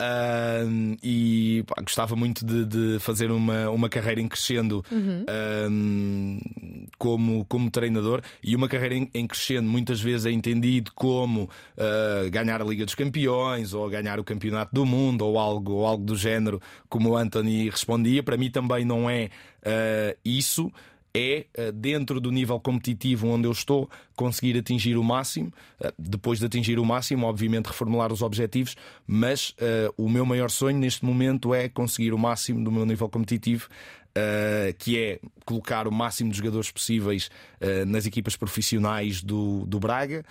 Uh, e pá, gostava muito de, de, fazer uma, uma carreira em crescendo uhum. uh, como, como treinador e uma carreira em, em, crescendo muitas vezes é entendido como uh, ganhar a Liga dos Campeões ou ganhar o Campeonato do Mundo ou algo, ou algo do género, como o Anthony respondia. Para mim também não é ah, isso é, eh, dentro do nível competitivo onde eu estou, conseguir atingir o máximo. Eh, depois de atingir o máximo, obviamente, reformular os objetivos, mas uh, o meu maior sonho neste momento é conseguir o máximo do meu nível competitivo. Uh, que é colocar o máximo de jogadores possíveis uh, nas equipas profissionais do, do Braga,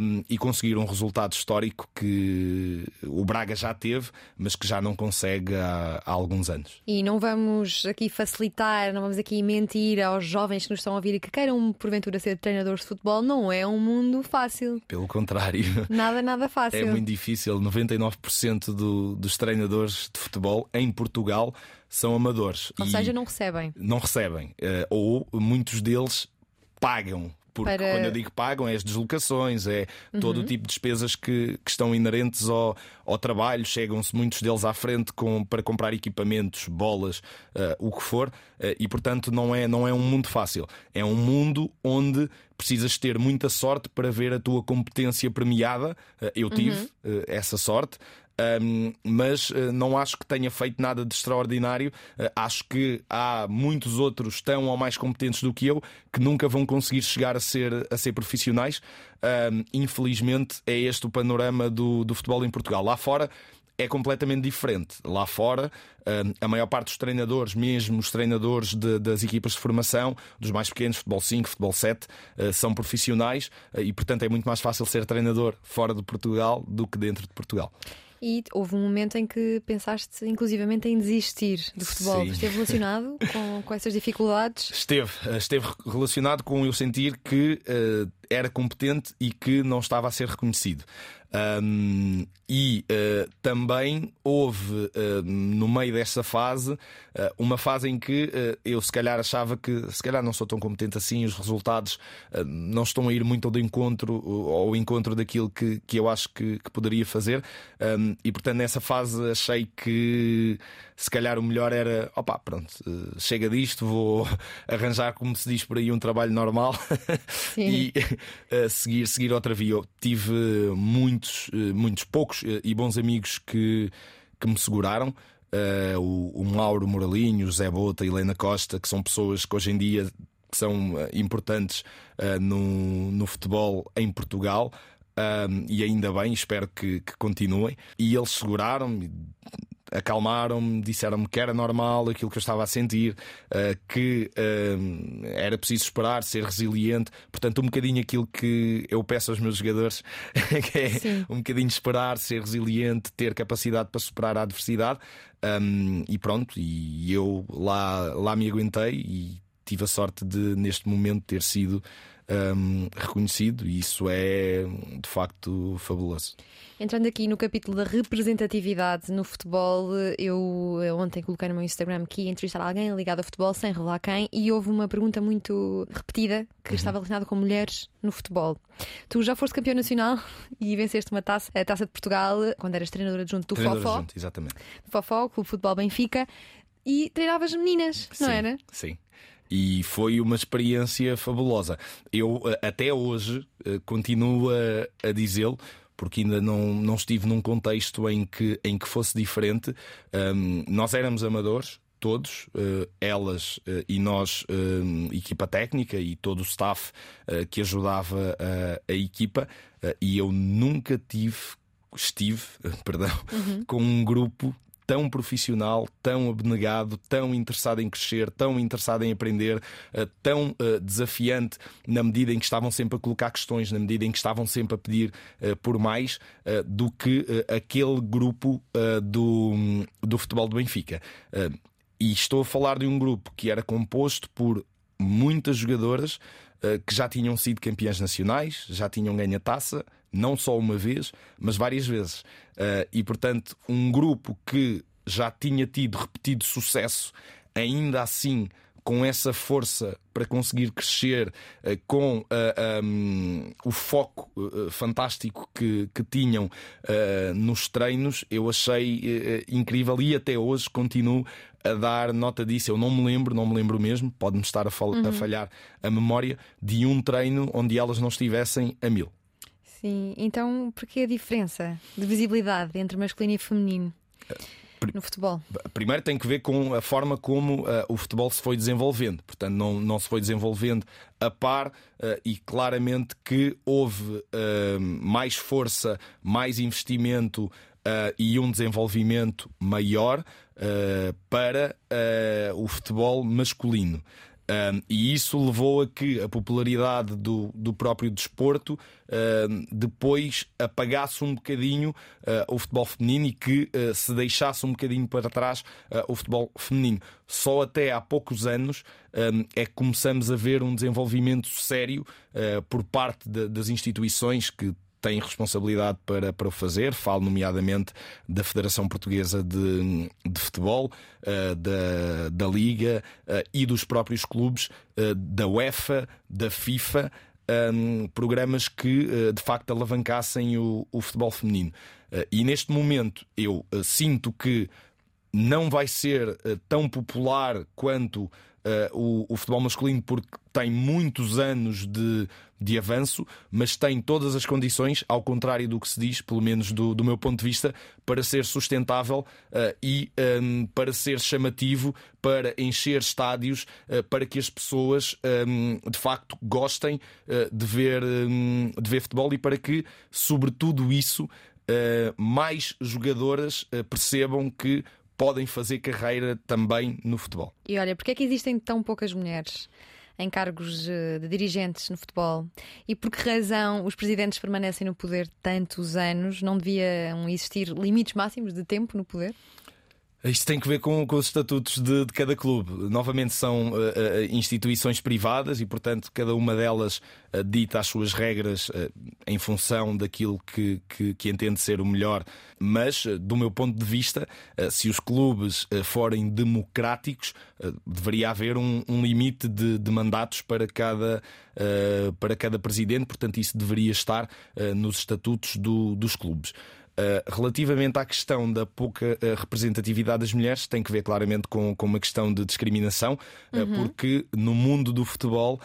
um, e conseguir um resultado histórico que o Braga já teve, mas que já não consegue há, há, alguns anos. E não vamos aqui facilitar, não vamos aqui mentir aos jovens que nos estão a ouvir e que queiram porventura ser treinadores de futebol. Não é um mundo fácil. Pelo contrário. Nada, nada fácil. É muito difícil. 99% do, dos treinadores de futebol em Portugal são amadores. Ou seja, não recebem. Não recebem. Uh, ou muitos deles pagam porque para... quando eu digo pagam, é as deslocações, é uhum. todo o tipo de despesas que, que estão inerentes ao, ao trabalho. Chegam-se muitos deles à frente com, para comprar equipamentos, bolas, uh, o que for, uh, e portanto não é, não é um mundo fácil. É um mundo onde precisas ter muita sorte para ver a tua competência premiada. Uh, eu tive uhum. essa sorte. Um, mas uh, não acho que tenha feito nada de extraordinário. Uh, acho que há muitos outros tão ou mais competentes do que eu que nunca vão conseguir chegar a ser, a ser profissionais. Um, infelizmente, é este o panorama do, do futebol em Portugal. Lá fora é completamente diferente. Lá fora, a maior parte dos treinadores, mesmo os treinadores de, das equipas de formação, dos mais pequenos, futebol 5, futebol 7, ah, são profissionais e, portanto, é muito mais fácil ser treinador fora de Portugal do que dentro de Portugal. E houve um momento em que pensaste, inclusivamente, em desistir do futebol. Sim. Esteve relacionado com, com essas dificuldades? Esteve. Eh, esteve relacionado com eu sentir que uh, era competente e que não estava a ser reconhecido. Um, e uh, também houve uh, no meio dessa fase uh, uma fase em que eu se calhar achava que se calhar não sou tão competente assim, os resultados não estão a ir muito ao encontro ao encontro daquilo que, que eu acho que, que poderia fazer um, e portanto nessa fase achei que se calhar o melhor era opá, pronto, chega disto, vou arranjar, como se diz por aí, um trabalho normal e seguir, seguir outra via. Eu tive muitos, muitos poucos eh, e bons amigos que, que me seguraram. Uh, o, o Mauro Moralinho, o Zé Bota, a Helena Costa, que são pessoas que hoje em dia são importantes uh, no, no futebol em Portugal. e ainda bem, espero que, que continuem. E eles seguraram-me acalmaram-me, disseram-me que era normal aquilo que eu estava a sentir, uh, que uh, era preciso esperar, ser resiliente. Portanto, um bocadinho aquilo que eu peço aos meus jogadores, que é Sim. um bocadinho esperar, ser resiliente, ter capacidade para superar a adversidade. E pronto, e eu lá, lá me aguentei e tive a sorte de, neste momento, ter sido um, reconhecido, e isso é de facto fabuloso. Entrando aqui no capítulo da representatividade no futebol, eu, eu ontem coloquei no meu Instagram que ia entrevistar alguém ligado ao futebol, sem revelar quem, e houve uma pergunta muito repetida que uhum. estava relacionada com mulheres no futebol. Tu já foste campeão nacional e venceste uma taça, a taça de Portugal, quando eras treinadora junto do treinadora Fofó. Junto, exatamente. Do Fofó, Clube Futebol Benfica, e treinavas meninas, sim, não era? Sim. E foi uma experiência fabulosa. Eu, eh, até hoje, eh, continuo a, a dizê-lo, porque ainda não, não estive num contexto em que, em que fosse diferente. Um, nós éramos amadores, todos, uh, elas e nós, equipa técnica e todo o staff que ajudava a equipa, e eu nunca tive, estive, perdão, uhum. com um grupo tão profissional, tão abnegado, tão interessado em crescer, tão interessado em aprender, uh, tão uh, desafiante na medida em que estavam sempre a colocar questões, na medida em que estavam sempre a pedir uh, por mais, do que aquele grupo do, do futebol do Benfica. e estou a falar de um grupo que era composto por muitas jogadoras que já tinham sido campeãs nacionais, já tinham ganho a taça, não só uma vez, mas várias vezes. Uh, e portanto, um grupo que já tinha tido repetido sucesso, ainda assim com essa força para conseguir crescer, uh, com uh, ah, um, o foco uh, fantástico que, que tinham nos treinos, eu achei incrível e até hoje continuo a dar nota disso. Eu não me lembro, não me lembro mesmo, pode-me estar a, uhum. a falhar a memória, de um treino onde elas não estivessem a mil. Sim, então porquê a diferença de visibilidade entre masculino e feminino? no futebol? Primeiro tem que ver com a forma como uh, o futebol se foi desenvolvendo. Portanto, não, não se foi desenvolvendo a par uh, e claramente que houve uh, mais força, mais investimento e um desenvolvimento maior para o futebol masculino. Um, e isso levou a que a popularidade do, do próprio desporto depois apagasse um bocadinho uh, o futebol feminino e que uh, se deixasse um bocadinho para trás o futebol feminino. Só até há poucos anos um, é que começamos a ver um desenvolvimento sério por parte de, das instituições que têm responsabilidade para, para o fazer. Falo, nomeadamente, da Federação Portuguesa de, de Futebol, uh, da, da Liga uh, e dos próprios clubes, uh, da UEFA, da FIFA. Um, programas que de facto alavancassem o, o futebol feminino. e neste momento eu sinto que não vai ser tão popular quanto uh, o, o, futebol masculino porque tem muitos anos de, de avanço, mas tem todas as condições, ao contrário do que se diz, pelo menos do, do meu ponto de vista, para ser sustentável uh, e um, ehm, para ser chamativo, para encher estádios, uh, para que as pessoas um, ehm, de facto gostem de, ver, um, de ver futebol e para que, sobretudo isso, mais jogadoras percebam que podem fazer carreira também no futebol. E olha, porque é que existem tão poucas mulheres? em cargos de dirigentes no futebol e por que razão os presidentes permanecem no poder tantos anos? Não deviam existir limites máximos de tempo no poder? Isto tem que ver com, com os estatutos de, de, cada clube. Novamente, são uh, instituições privadas e, portanto, cada uma delas uh, dita as suas regras em função daquilo que, que, que, entende ser o melhor. Mas, do meu ponto de vista, se os clubes forem democráticos, deveria haver um, um limite de, de, mandatos para cada, para cada presidente. Portanto, isso deveria estar nos estatutos do, dos clubes. Uh, relativamente à questão da pouca uh, representatividade das mulheres, tem que ver claramente com, com uma questão de discriminação, uh, uhum. porque no mundo do futebol,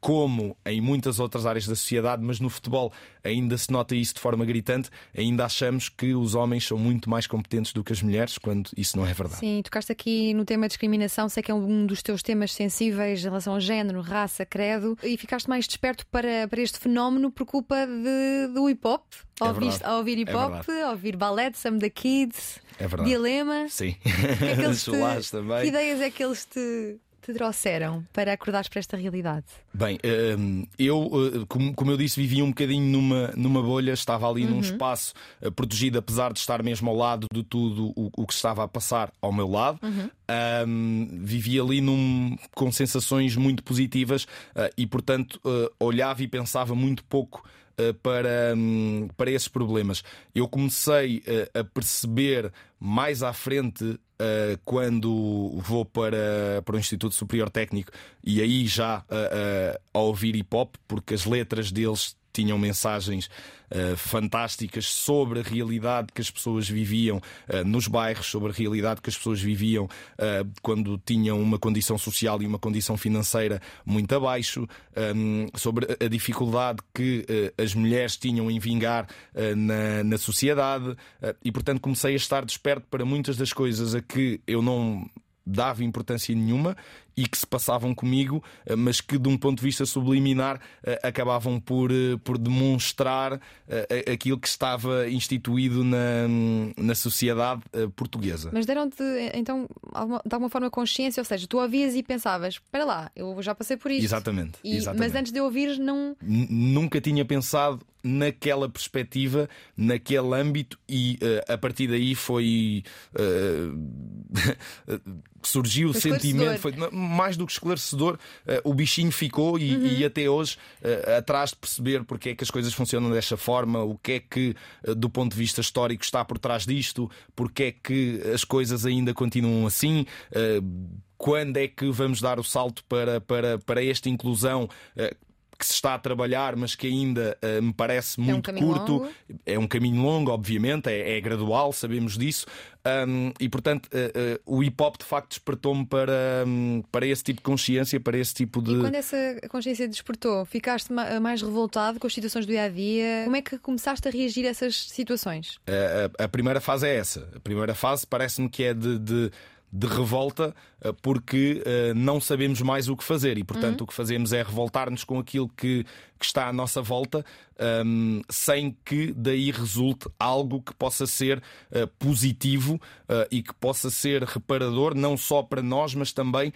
como em muitas outras áreas da sociedade, mas no futebol ainda se nota isso de forma gritante, ainda achamos que os homens são muito mais competentes do que as mulheres, quando isso não é verdade. Sim, tocaste aqui no tema discriminação, sei que é um dos teus temas sensíveis em relação ao género, raça, credo, e ficaste mais desperto para, para este fenómeno por culpa de, do hip hop É ouvir, verdade. a ouvir hip É hop, verdade. a ouvir ballet, Some the Kids, É verdade. Dilema. Sim. Que é que eles te- também. Que ideias é que eles te, te trouxeram para acordares para esta realidade? Bem, hum, eu, uh, como, eu disse, vivia um bocadinho numa, numa bolha, estava ali Uhum. num espaço uh, protegido, apesar de estar mesmo ao lado de tudo o, o que estava a passar ao meu lado. Uhum. Um, vivia ali num, com sensações muito positivas uh, e, portanto, olhava e pensava muito pouco. Uh, Para, hum, para esses problemas. Eu comecei uh, a perceber mais à frente uh, quando vou para, para o Instituto Superior Técnico e aí já a ouvir hip hop, porque as letras deles tinham mensagens uh, fantásticas sobre a realidade que as pessoas viviam uh, nos bairros, sobre a realidade que as pessoas viviam uh, quando tinham uma condição social e uma condição financeira muito abaixo, um, sobre a dificuldade que as mulheres tinham em vingar na, na sociedade. E, portanto, comecei a estar desperto para muitas das coisas a que eu não dava importância nenhuma e que se passavam comigo, eh, mas que de um ponto de vista subliminar eh, acabavam por, eh, por demonstrar aquilo que estava instituído na, na sociedade portuguesa. Mas deram-te então de alguma forma consciência, ou seja, tu ouvias e pensavas: espera lá, eu já passei por isto. Exatamente, E- exatamente. Mas antes de ouvires, não. N- Nunca tinha pensado naquela perspectiva, naquele âmbito, e eh, a partir daí foi. eh, surgiu o sentimento, foi mais do que esclarecedor, eh, o bichinho ficou e, e até hoje eh, atrás de perceber porque é que as coisas funcionam desta forma, o que é que, eh, do ponto de vista histórico, está por trás disto, porque é que as coisas ainda continuam assim. quando é que vamos dar o salto para, para, para esta inclusão que se está a trabalhar, mas que ainda eh, me parece muito caminho curto. longo. É um caminho longo, obviamente, é, é gradual, sabemos disso. Um, e portanto, eh, eh, o hip hop de facto despertou-me para, hum, para esse tipo de consciência, para esse tipo de. E quando essa consciência despertou, ficaste ma- mais revoltado com as situações do dia a dia? Como é que começaste a reagir a essas situações? A, a- a primeira fase é essa. A primeira fase parece-me que é de, de, de revolta, eh, porque eh, não sabemos mais o que fazer e, portanto, o que fazemos é revoltar-nos com aquilo que, que está à nossa volta, hum, sem que daí resulte algo que possa ser eh, positivo e que possa ser reparador, não só para nós, mas também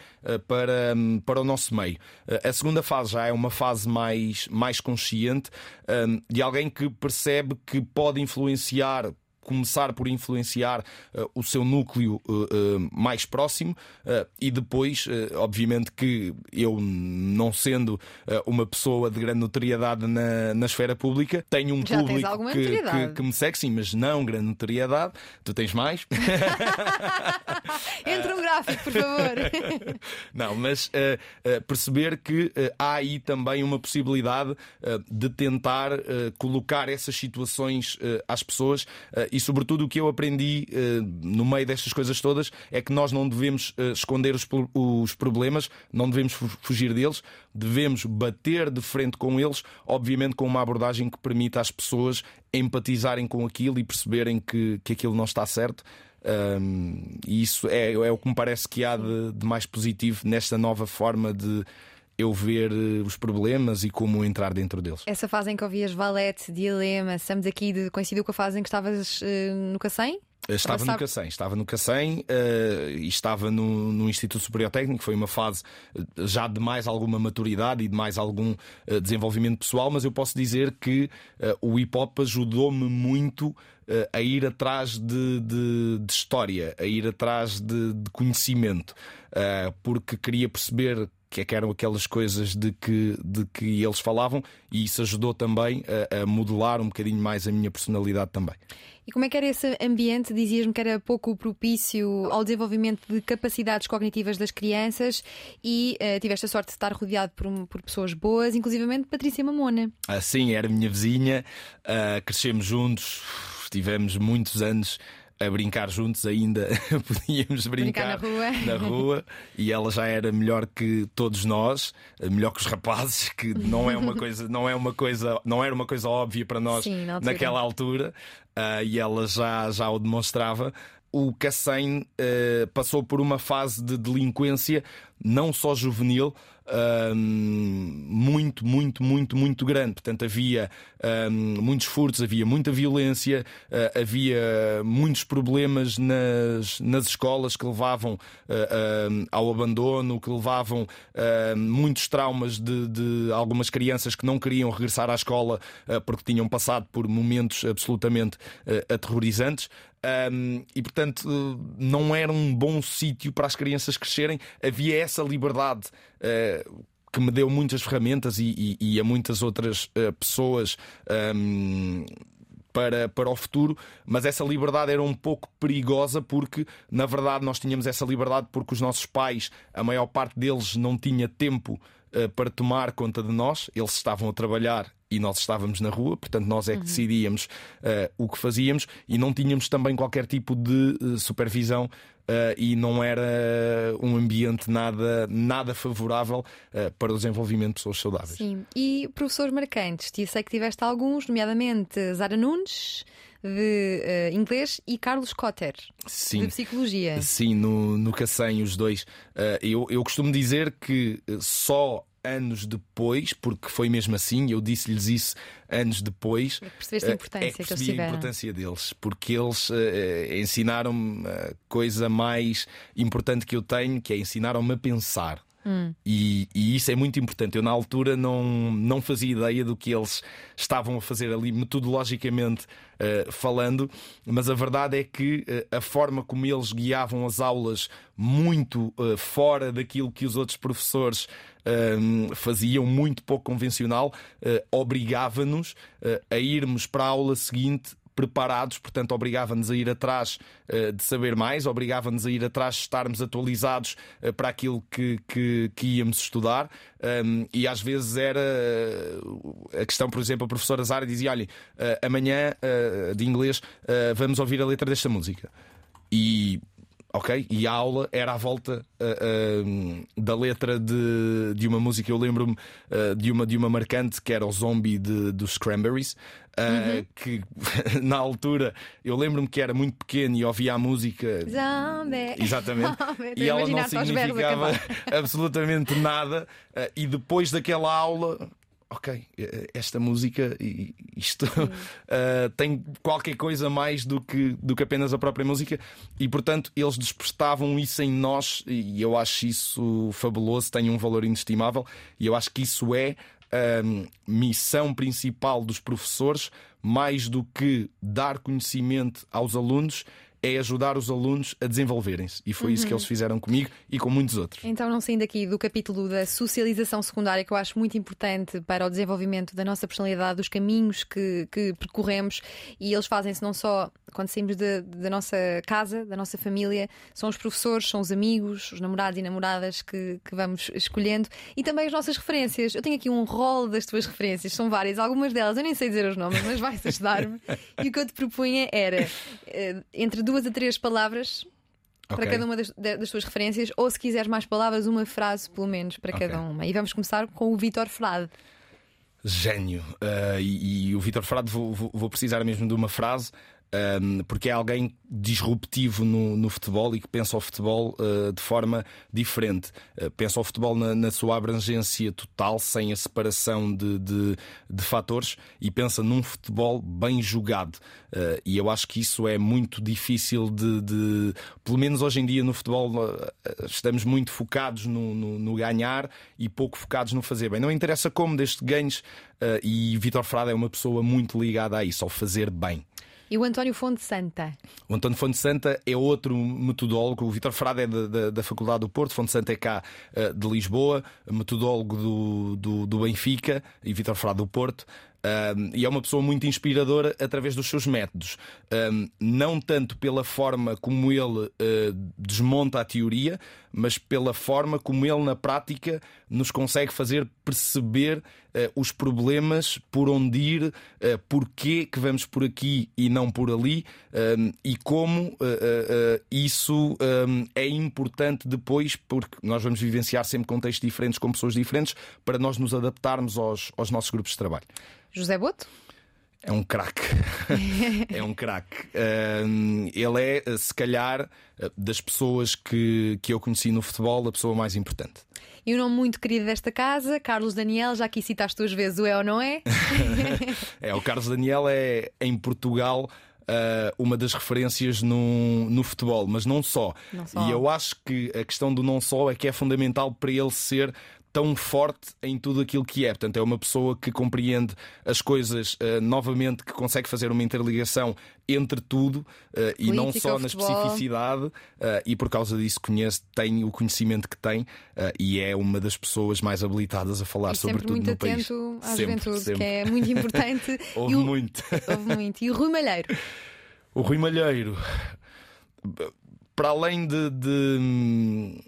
para, hum, para o nosso meio. A segunda fase já é uma fase mais, mais consciente hum, de alguém que percebe que pode influenciar começar por influenciar eh, o seu núcleo eh, eh, mais próximo e depois, obviamente, que eu, não sendo uma pessoa de grande notoriedade na, na esfera pública, tenho um Já público que, que, que me segue, sim, mas não grande notoriedade. Tu tens mais? Entra um gráfico, por favor. Não, mas perceber que há aí também uma possibilidade de tentar colocar essas situações às pessoas e, sobretudo, o que eu aprendi eh, no meio destas coisas todas é que nós não devemos eh, esconder os, os problemas, não devemos fu- fugir deles, devemos bater de frente com eles, obviamente com uma abordagem que permita às pessoas empatizarem com aquilo e perceberem que, que aquilo não está certo. Um, e isso é, é o que me parece que há de, de mais positivo nesta nova forma de eu ver eh, os problemas e como entrar dentro deles. Essa fase em que ouvias Valete, Dilema, Estamos aqui, de- coincidiu com a fase em que estavas eh, no Cacém? Estava no sabe- Cacém, estava no Cacém eh, e estava no, no Instituto Superior Técnico. Foi uma fase eh, já de mais alguma maturidade e de mais algum eh, desenvolvimento pessoal, mas eu posso dizer que eh, o hip hop ajudou-me muito eh, a ir atrás de, de- de história, a ir atrás de, de conhecimento, eh, porque queria perceber que é que eram aquelas coisas de que, de que eles falavam e isso ajudou também a, a modelar um bocadinho mais a minha personalidade também. E como é que era esse ambiente? Dizias-me que era pouco propício ao desenvolvimento de capacidades cognitivas das crianças e eh, tiveste a sorte de estar rodeado por, um- por pessoas boas, inclusivamente Patrícia Mamona. Assim, era minha vizinha, ah, crescemos juntos, tivemos muitos anos a brincar juntos ainda, podíamos Brincar brincar, na rua. na rua, e ela já era melhor que todos nós, melhor que os rapazes, que não é uma coisa, não é uma coisa, não era uma coisa óbvia para nós Sim, na altura. naquela altura, ah, e ela já, já o demonstrava. O Cacém eh, passou por uma fase de delinquência não só juvenil, ah, muito, muito, muito, muito grande. Portanto, havia um, muitos furtos, havia muita violência, uh, havia muitos problemas nas, nas escolas que levavam uh, ao abandono, que levavam muitos traumas de, de, algumas crianças que não queriam regressar à escola porque tinham passado por momentos absolutamente aterrorizantes. Um, e portanto não era um bom sítio para as crianças crescerem. Havia essa liberdade uh, que me deu muitas ferramentas e, e, e a muitas outras uh, pessoas. Um, para, para o futuro, mas essa liberdade era um pouco perigosa porque, na verdade, nós tínhamos essa liberdade porque os nossos pais, a maior parte deles, não tinha tempo uh, para tomar conta de nós, eles estavam a trabalhar e nós estávamos na rua, portanto, nós é que uhum. decidíamos uh, o que fazíamos e não tínhamos também qualquer tipo de uh, supervisão uh, e não era um ambiente nada, nada favorável para o desenvolvimento de pessoas saudáveis. Sim, e professores marcantes, eu sei que tiveste alguns, nomeadamente Zara Nunes de uh, inglês e Carlos Cotter Sim. de psicologia. Sim, no, no Cacém, os dois. Uh, eu, eu costumo dizer que só anos depois, porque foi mesmo assim, eu disse-lhes isso anos depois. É que percebeste a eh, importância é que, que eles a importância deles, porque eles uh, ensinaram-me a coisa mais importante que eu tenho, que é ensinaram-me a pensar. Hum. E, e, isso é muito importante. Eu, na altura, não, não fazia ideia do que eles estavam a fazer ali, metodologicamente uh, falando, mas a verdade é que uh, a forma como eles guiavam as aulas, muito uh, fora daquilo que os outros professores faziam, muito pouco convencional, obrigava-nos a irmos para a aula seguinte preparados, portanto, obrigava-nos a ir atrás uh, de saber mais, obrigava-nos a ir atrás de estarmos atualizados uh, para aquilo que, que, que íamos estudar. Um, e às vezes era uh, a questão, por exemplo, a professora Zara dizia: olha, amanhã de inglês vamos ouvir a letra desta música. E ok? E a aula era à volta uh, uh, da letra de, de uma música. Eu lembro-me uh, de, uma, de uma marcante que era o Zombie de, dos Cranberries. Uhum. Que na altura eu lembro-me que era muito pequeno e ouvia a música. Zombie. Exatamente. e ela não significava absolutamente nada. e depois daquela aula ok, esta música, isto uh, tem qualquer coisa mais do que, do que apenas a própria música, e portanto eles despertavam isso em nós, e eu acho isso fabuloso, tem um valor inestimável, e eu acho que isso é a missão principal dos professores, mais do que dar conhecimento aos alunos é ajudar os alunos a desenvolverem-se. E foi uhum. isso que eles fizeram comigo e com muitos outros. Então, não saindo aqui do capítulo da socialização secundária, que eu acho muito importante para o desenvolvimento da nossa personalidade, dos caminhos que, que percorremos, e eles fazem-se não só quando saímos da nossa casa, da nossa família, são os professores, são os amigos, os namorados e namoradas que, que vamos escolhendo e também as nossas referências. Eu tenho aqui um rol das tuas referências, são várias, algumas delas eu nem sei dizer os nomes, mas vais ajudar-me. e o que eu te propunha era eh, entre duas a três palavras para okay. cada uma das, das, tuas referências, ou se quiseres mais palavras, uma frase pelo menos para okay. cada uma. E vamos começar com o Vitor Frade. Gênio. Uh, e, e, o Vitor Frade, vou, vou, vou, precisar mesmo de uma frase um, porque é alguém disruptivo no, no, futebol e que pensa o futebol uh, de forma diferente. Uh, pensa o futebol na, na, sua abrangência total, sem a separação de, de, de fatores, e pensa num futebol bem jogado. Uh, e eu acho que isso é muito difícil de. de pelo menos hoje em dia no futebol, estamos muito focados no, no, no, ganhar e pouco focados no fazer bem. Não interessa como, deste ganhos, e Vitor Frade é uma pessoa muito ligada a isso, ao fazer bem. E o António Fonte Santa? O António Fonte Santa é outro metodólogo. O Vitor Frade é da, da, da, Faculdade do Porto, Fonte Santa é cá uh, de Lisboa, metodólogo do, do, do Benfica e Vitor Frade do Porto. Um, e é uma pessoa muito inspiradora através dos seus métodos. Um, não tanto pela forma como ele uh, desmonta a teoria, mas pela forma como ele, na prática, nos consegue fazer perceber uh, os problemas, por onde ir, uh, porquê que vamos por aqui e não por ali, um, e como isso é importante depois, porque nós vamos vivenciar sempre contextos diferentes com pessoas diferentes, para nós nos adaptarmos aos, aos nossos grupos de trabalho. José Boto? É um craque. é um craque. Uh, ele é, se calhar, das pessoas que, que eu conheci no futebol, a pessoa mais importante. E um nome muito querido desta casa, Carlos Daniel, já aqui citaste duas vezes o é ou não é? é, o Carlos Daniel é em Portugal. Uh, uma das referências no, no futebol, mas não só. não só. E eu acho que a questão do não só é que é fundamental para ele ser tão forte em tudo aquilo que é. Portanto, é uma pessoa que compreende as coisas uh, novamente, que consegue fazer uma interligação entre tudo uh, e não só na especificidade. Uh, e por causa disso conhece, tem o conhecimento que tem e é uma das pessoas mais habilitadas a falar e sobre tudo muito no atento país. à sempre, juventude, sempre. que é muito importante. Houve o... muito. Houve muito. E o Rui Malheiro? O Rui Malheiro, para além de... de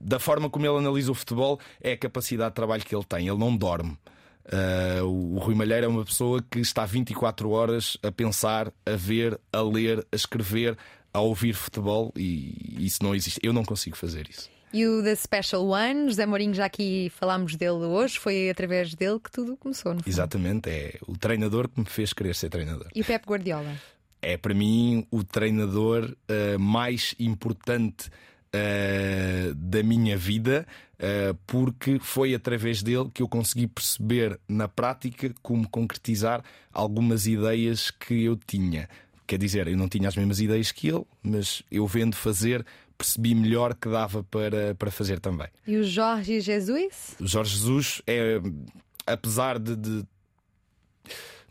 da forma como ele analisa o futebol, é a capacidade de trabalho que ele tem. Ele não dorme. Uh, o Rui Malheiro é uma pessoa que está 24 horas a pensar, a ver, a ler, a escrever, a ouvir futebol e isso não existe. Eu não consigo fazer isso. E o The Special One, José Mourinho, já aqui falámos dele hoje, foi através dele que tudo começou, não foi? Exatamente, é o treinador que me fez querer ser treinador. E o Pep Guardiola? É para mim o treinador uh, mais importante uh, da minha vida, uh, porque foi através dele que eu consegui perceber na prática como concretizar algumas ideias que eu tinha. Quer dizer, eu não tinha as mesmas ideias que ele, mas eu vendo fazer percebi melhor que dava para, para fazer também. E o Jorge Jesus? O Jorge Jesus é, apesar de, de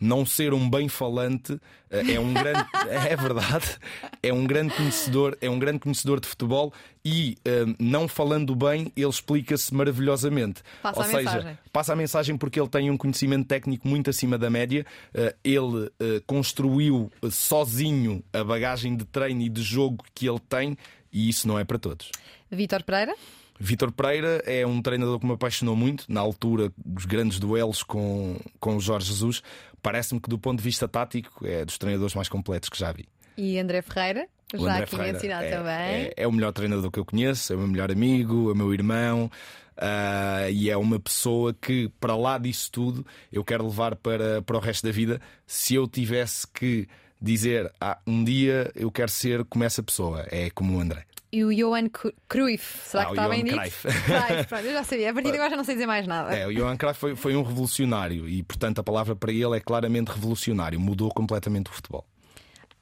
não ser um bem falante eh, é um grande é verdade é um grande conhecedor é um grande conhecedor de futebol e uh, não falando bem ele explica-se maravilhosamente. Passa ou a seja mensagem. passa a mensagem porque ele tem um conhecimento técnico muito acima da média. Uh, ele construiu sozinho a bagagem de treino e de jogo que ele tem e isso não é para todos. Vítor Pereira Vítor Pereira é um treinador que me apaixonou muito na altura dos grandes duelos com, com o Jorge Jesus. Parece-me que, do ponto de vista tático, é dos treinadores mais completos que já vi. E André Ferreira? O já André aqui Ferreira mencionado é, também. É, é, o melhor treinador que eu conheço, é o meu melhor amigo, é o meu irmão. Uh, e é uma pessoa que, para lá disso tudo, eu quero levar para, para o resto da vida. Se eu tivesse que dizer ah, um dia eu quero ser como essa pessoa, é como o André. E o Johan Cruyff, será ah, que está bem dito? Cruyff. Cruyff, pronto, eu já sabia. A partir de agora já não sei dizer mais nada. É, o Johan Cruyff foi, foi um revolucionário e, portanto, a palavra para ele é claramente revolucionário. Mudou completamente o futebol.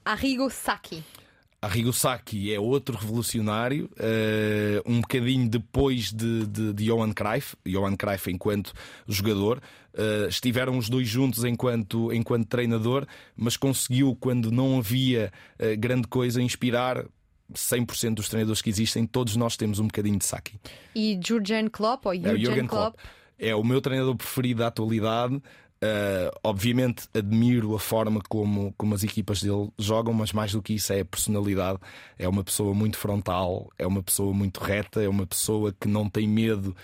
Arrigo Sacchi. Arrigo Sacchi é outro revolucionário, uh, um bocadinho depois de, de, de Johan Cruyff, Johan Cruyff enquanto jogador. Uh, estiveram os dois juntos enquanto, enquanto treinador, mas conseguiu, quando não havia uh, grande coisa, inspirar 100% dos treinadores que existem, todos nós temos um bocadinho de Saki. E Jurgen Klopp, ou Jurgen, é, Jurgen Klopp? Klopp é o meu treinador preferido da atualidade. Uh, obviamente admiro a forma como, como as equipas dele jogam, mas mais do que isso é a personalidade. É uma pessoa muito frontal, é uma pessoa muito reta, é uma pessoa que não tem medo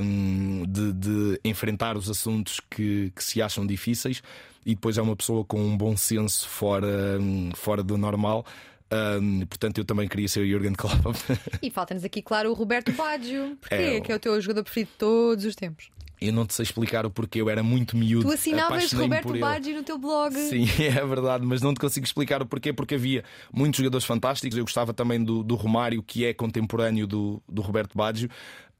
um, de, de, enfrentar os assuntos que, que, se acham difíceis e depois é uma pessoa com um bom senso fora, um, fora do normal. Um, portanto, eu também queria ser o Jurgen Klopp. E falta-nos aqui, claro, o Roberto Baggio. Porquê? É, que é o teu jogador preferido de todos os tempos. Eu não te sei explicar o porquê, eu era muito miúdo. Tu assinavas Roberto Baggio no teu blog. Sim, é verdade, mas não te consigo explicar o porquê, porque havia muitos jogadores fantásticos. Eu gostava também do, do Romário, que é contemporâneo do, do Roberto Baggio.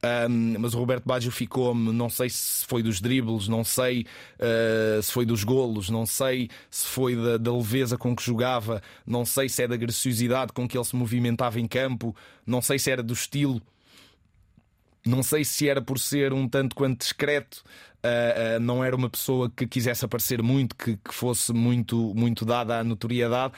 Um, mas o Roberto Baggio ficou-me, não sei se foi dos dribles, não sei uh, se foi dos golos, não sei se foi da, da, leveza com que jogava, não sei se é da graciosidade com que ele se movimentava em campo, não sei se era do estilo. Não sei se era por ser um tanto quanto discreto, uh, uh, não era uma pessoa que quisesse aparecer muito, que, que fosse muito, muito dada à notoriedade,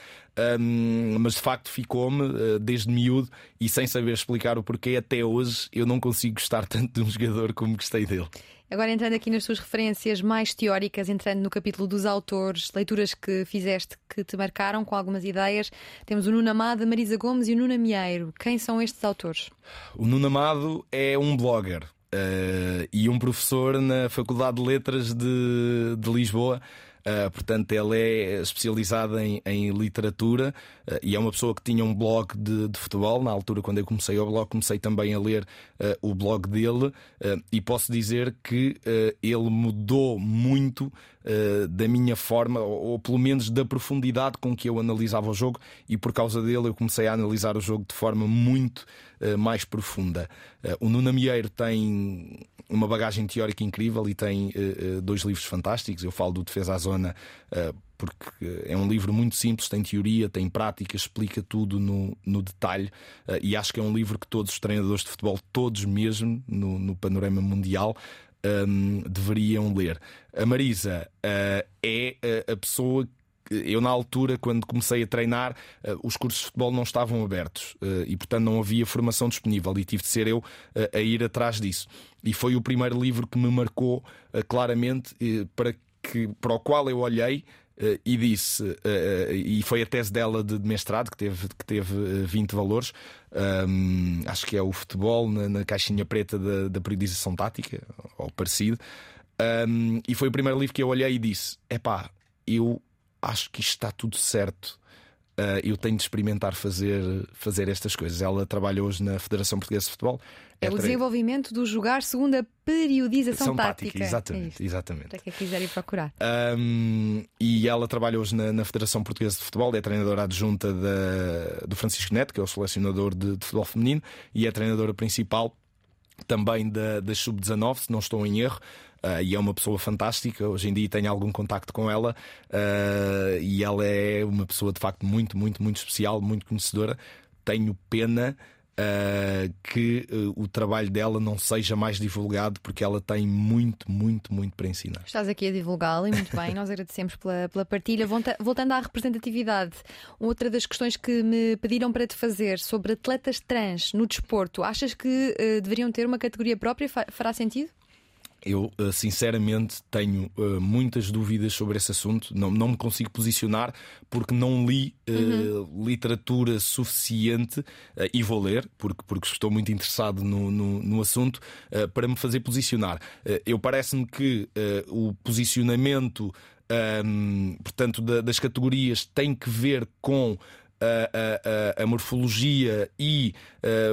um, mas de facto ficou-me uh, desde miúdo e sem saber explicar o porquê, até hoje eu não consigo gostar tanto de um jogador como gostei dele. Agora entrando aqui nas tuas referências mais teóricas, entrando no capítulo dos autores, leituras que fizeste que te marcaram com algumas ideias, temos o Nuno Amado, Marisa Gomes e o Nuno Amieiro. Quem são estes autores? O Nuno Amado é um blogger uh, e um professor na Faculdade de Letras de, de Lisboa. Uh, portanto, ela é especializada em, em literatura uh, e é uma pessoa que tinha um blog de, de, futebol. Na altura, quando eu comecei o blog, comecei também a ler uh, o blog dele e posso dizer que ele mudou muito da minha forma, ou, ou, pelo menos da profundidade com que eu analisava o jogo, e por causa dele eu comecei a analisar o jogo de forma muito mais profunda. o Nuno Mieiro tem uma bagagem teórica incrível e tem uh, dois livros fantásticos. Eu falo do Defesa à Zona uh, porque é um livro muito simples, tem teoria, tem prática, explica tudo no, no detalhe uh, e acho que é um livro que todos os treinadores de futebol, todos mesmo no, no panorama mundial, um, deveriam ler. A Marisa é a pessoa eu, na altura, quando comecei a treinar, eh, os cursos de futebol não estavam abertos eh, e, portanto, não havia formação disponível e tive de ser eu eh, a ir atrás disso. E foi o primeiro livro que me marcou claramente para, que, para o qual eu olhei. Uh, e disse, uh, uh, e foi a tese dela de, mestrado, que teve, que teve 20 valores, um, acho que é o futebol na, na caixinha preta da, da periodização tática, ou parecido. Um, e foi o primeiro livro que eu olhei e disse: é pá, eu acho que isto está tudo certo. Uh, eu tenho de experimentar fazer, fazer estas coisas. Ela trabalha hoje na Federação Portuguesa de Futebol. É, é o desenvolvimento do jogar segundo a periodização tática. tática. Exatamente, é exatamente. Para quem quiser ir procurar. Um, e ela trabalha hoje na, na, Federação Portuguesa de Futebol, é treinadora adjunta da, do Francisco Neto, que é o selecionador de, de futebol feminino, e é treinadora principal também da, da Sub-19, se não estou em erro. Uh, e é uma pessoa fantástica. Hoje em dia tenho algum contacto com ela uh, e ela é uma pessoa de facto muito, muito, muito especial, muito conhecedora. Tenho pena Uh, que o trabalho dela não seja mais divulgado, porque ela tem muito, muito, muito para ensinar. Estás aqui a divulgá-la e muito bem, nós agradecemos pela, pela partilha. Voltando à representatividade, outra das questões que me pediram para te fazer sobre atletas trans no desporto, achas que deveriam ter uma categoria própria? Fará sentido? Eu, eh, sinceramente, tenho uh, muitas dúvidas sobre esse assunto. Não, não me consigo posicionar porque não li uh, uhum. literatura suficiente uh, e vou ler, porque, porque estou muito interessado no, no, no assunto, para me fazer posicionar. eu parece-me que o posicionamento. Um, ehm, portanto, da, das categorias tem que ver com a, a, a morfologia e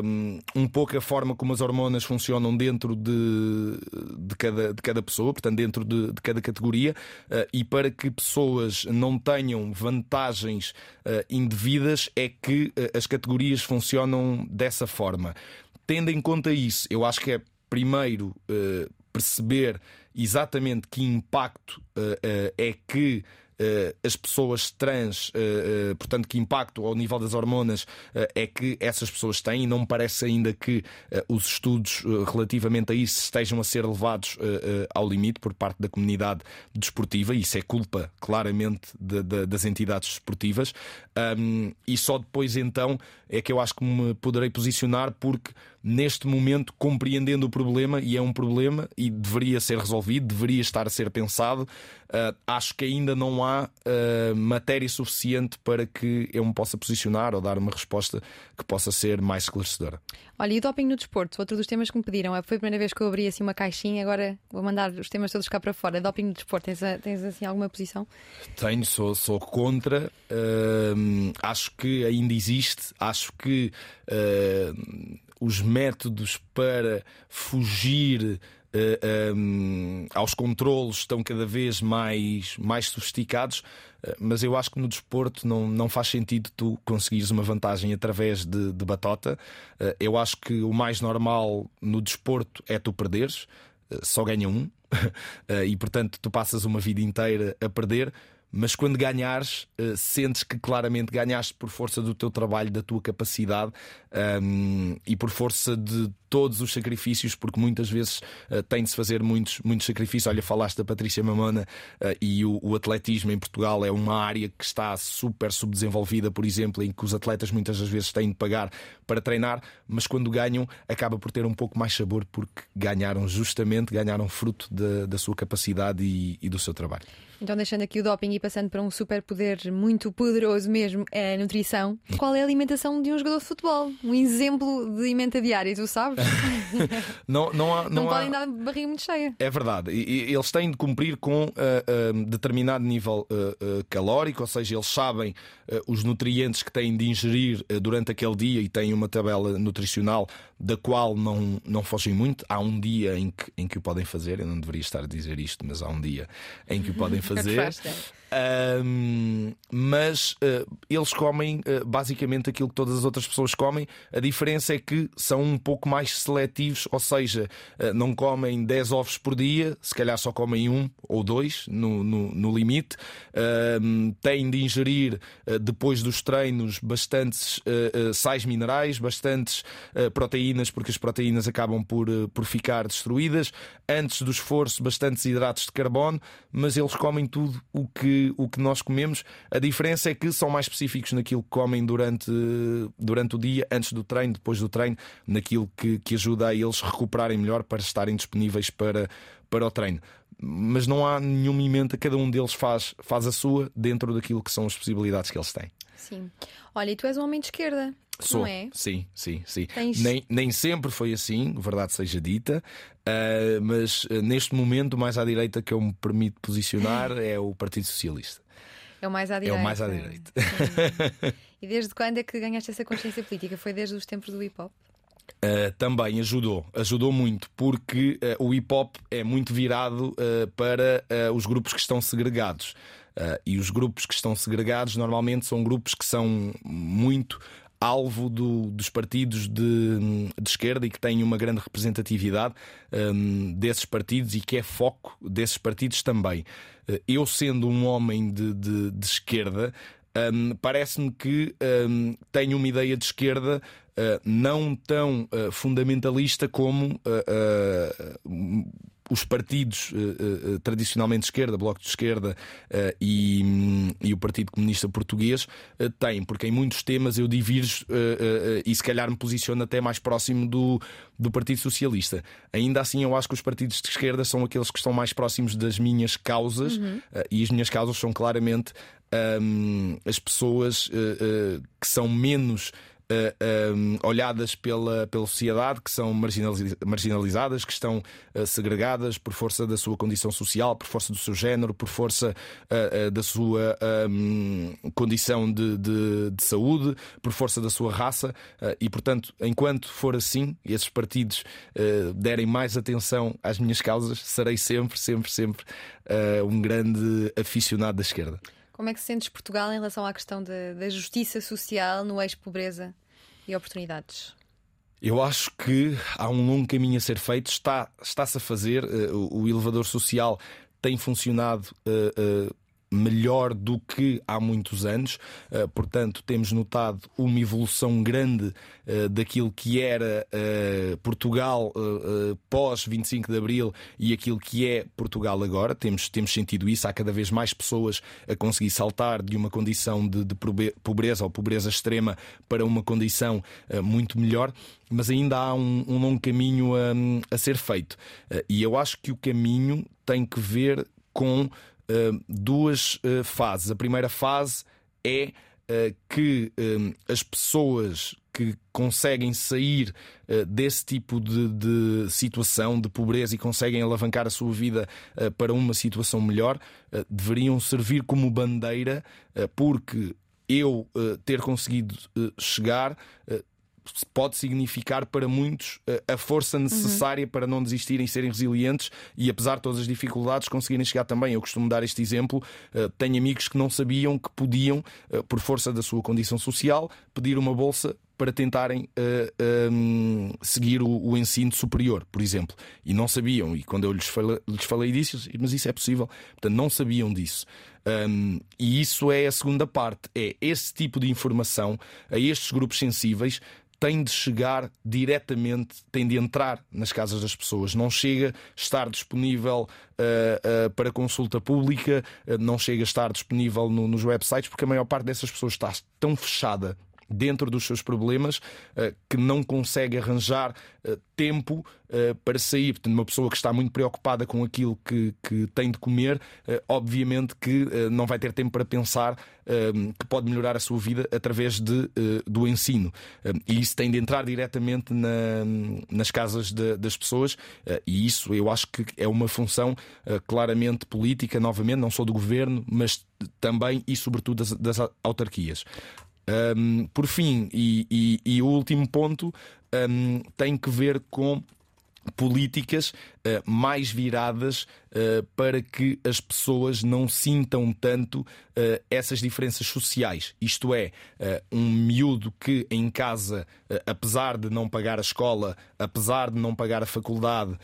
um, um, pouco a forma como as hormonas funcionam dentro de, de, cada, de cada pessoa, portanto, dentro de, de cada categoria, uh, e para que pessoas não tenham vantagens uh, indevidas, é que uh, as categorias funcionam dessa forma. Tendo em conta isso, eu acho que é primeiro perceber exatamente que impacto é que uh, as pessoas trans, uh, portanto, que impacto ao nível das hormonas é que essas pessoas têm, e não me parece ainda que os estudos relativamente a isso estejam a ser levados ao limite por parte da comunidade desportiva, isso é culpa claramente de, de, das entidades desportivas, um, e só depois então é que eu acho que me poderei posicionar, porque neste momento, compreendendo o problema, e é um problema e deveria ser resolvido, deveria estar a ser pensado, uh, acho que ainda não há uh, matéria suficiente para que eu me possa posicionar ou dar uma resposta que possa ser mais esclarecedora. Olha, e o doping no desporto? Outro dos temas que me pediram. Foi a primeira vez que eu abri assim uma caixinha, agora vou mandar os temas todos cá para fora. Doping no desporto, tens, tens assim alguma posição? Tenho, sou, sou contra. Uh, acho que ainda existe. Acho que uh, os métodos para fugir Uh, eh, um, ehm, aos controlos estão cada vez mais, mais sofisticados, uh, mas eu acho que no desporto não, não faz sentido tu conseguires uma vantagem através de, de batota. Uh, eu acho que o mais normal no desporto é tu perderes, só ganha um, e portanto tu passas uma vida inteira a perder mas quando ganhares, sentes que claramente ganhaste por força do teu trabalho, da tua capacidade um, e por força de todos os sacrifícios, porque muitas vezes uh, tem de se fazer muitos, muitos sacrifícios. Olha, falaste da Patrícia Mamona uh, e o, o, atletismo em Portugal é uma área que está super subdesenvolvida, por exemplo, em que os atletas muitas das vezes têm de pagar para treinar, mas quando ganham, acaba por ter um pouco mais sabor porque ganharam justamente, ganharam fruto da, da sua capacidade e, e do seu trabalho. Então, deixando aqui o doping e passando para um superpoder muito poderoso mesmo, é a nutrição. Qual é a alimentação de um jogador de futebol? Um exemplo de alimenta diária, tu sabes? não, não, há, Não, não há- podem dar barriga muito cheia. É verdade. E- eles têm de cumprir com ah, ah, determinado nível ah, calórico, ou seja, eles sabem os nutrientes que têm de ingerir durante aquele dia e têm uma tabela nutricional da qual não, não fogem muito. Há um dia em que, em que o podem fazer, eu não deveria estar a dizer isto, mas há um dia em que o podem fazer. Ahm, mas ah, eles comem ah, basicamente aquilo que todas as outras pessoas comem. A diferença é que são um pouco mais seletivos, ou seja, ah, não comem 10 ovos por dia, se calhar só comem um ou dois no, no, no limite. Têm de ingerir depois dos treinos bastantes sais minerais, bastantes proteínas, porque as proteínas acabam por, por ficar destruídas. Antes do esforço, bastantes hidratos de carbono, mas eles comem tudo o que, o que nós comemos. A diferença é que são mais específicos naquilo que comem durante, durante o dia, antes do treino, depois do treino, naquilo que, que ajuda a eles recuperarem melhor para estarem disponíveis para, para o treino. Mas não há nenhuma emenda, cada um deles faz, faz a sua dentro daquilo que são as possibilidades que eles têm. Sim. Olha, e tu és um homem de esquerda, Sou. não é? Sim, sim, sim. Tens- Nem, nem sempre foi assim, verdade seja dita, ah, mas ah, neste momento o mais à direita que eu me permito posicionar é o Partido Socialista. É o mais à É direita. o mais à direita. E desde quando é que ganhaste essa consciência política? Foi desde os tempos do hip hop? Uh, também ajudou, ajudou muito, porque uh, o hip hop é muito virado uh, para os grupos que estão segregados. E os grupos que estão segregados normalmente são grupos que são muito alvo do- dos partidos de, de esquerda e que têm uma grande representatividade um, desses partidos e que é foco desses partidos também. Eu, sendo um homem de, de- de esquerda, um, parece-me que um, tenho uma ideia de esquerda uh, não tão uh, fundamentalista como uh, os partidos tradicionalmente de esquerda, Bloco de Esquerda e, hum, e o Partido Comunista Português têm, porque em muitos temas eu divirjo e se calhar me posiciono até mais próximo do, do Partido Socialista. Ainda assim, eu acho que os partidos de esquerda são aqueles que estão mais próximos das minhas causas uh, e as minhas causas são claramente hum, as pessoas uh, uh, que são menos uh, um, olhadas pela, pela sociedade, que são marginaliz- marginalizadas, que estão uh, segregadas por força da sua condição social, por força do seu género, por força uh, da sua um, condição de, de- de saúde, por força da sua raça. e, portanto, enquanto for assim, e esses partidos derem mais atenção às minhas causas, serei sempre, sempre, sempre um grande aficionado da esquerda. Como é que sentes Portugal em relação à questão da, justiça social no eixo pobreza e oportunidades? Eu acho que há um longo caminho a ser feito, está, está-se a fazer. eh, o, elevador social tem funcionado eh, eh, melhor do que há muitos anos, Eh, portanto, temos notado uma evolução grande eh, daquilo que era eh, Portugal pós 25 de Abril e aquilo que é Portugal agora. Temos, temos sentido isso. Há cada vez mais pessoas a conseguir saltar de uma condição de, de pobreza ou pobreza extrema para uma condição muito melhor mas ainda há um, um longo caminho a, a ser feito. E eu acho que o caminho tem que ver com duas eh, fases. A primeira fase é eh, que as pessoas que conseguem sair desse tipo de, de situação de pobreza e conseguem alavancar a sua vida para uma situação melhor deveriam servir como bandeira, porque eu ter conseguido chegar pode significar para muitos eh, a força necessária para não desistirem serem resilientes e, apesar de todas as dificuldades, conseguirem chegar também. Eu costumo dar este exemplo. eh, Tenho amigos que não sabiam que podiam, eh, por força da sua condição social, pedir uma bolsa para tentarem eh, hum, seguir o, o ensino superior, por exemplo. E não sabiam. E quando eu lhes falei, lhes falei disso, eles, mas isso é possível. Portanto, não sabiam disso. Hum, e isso é a segunda parte. É esse tipo de informação a estes grupos sensíveis tem de chegar diretamente, tem de entrar nas casas das pessoas. Não chega a estar disponível uh, uh, para consulta pública, uh, não chega a estar disponível no- nos websites, porque a maior parte dessas pessoas está tão fechada dentro dos seus problemas, uh, que não consegue arranjar uh, tempo para sair. Portanto, uma pessoa que está muito preocupada com aquilo que, que tem de comer, obviamente que não vai ter tempo para pensar que pode melhorar a sua vida através de, do ensino. e isso tem de entrar diretamente na, nas casas de, das pessoas, e isso eu acho que é uma função claramente política, novamente, não só do governo, mas também e sobretudo das, das autarquias. Um, por fim, e, e, e, o último ponto um, tem que ver com políticas mais viradas uh, para que as pessoas não sintam tanto uh, essas diferenças sociais. Isto é, um miúdo que em casa, apesar de não pagar a escola, apesar de não pagar a faculdade,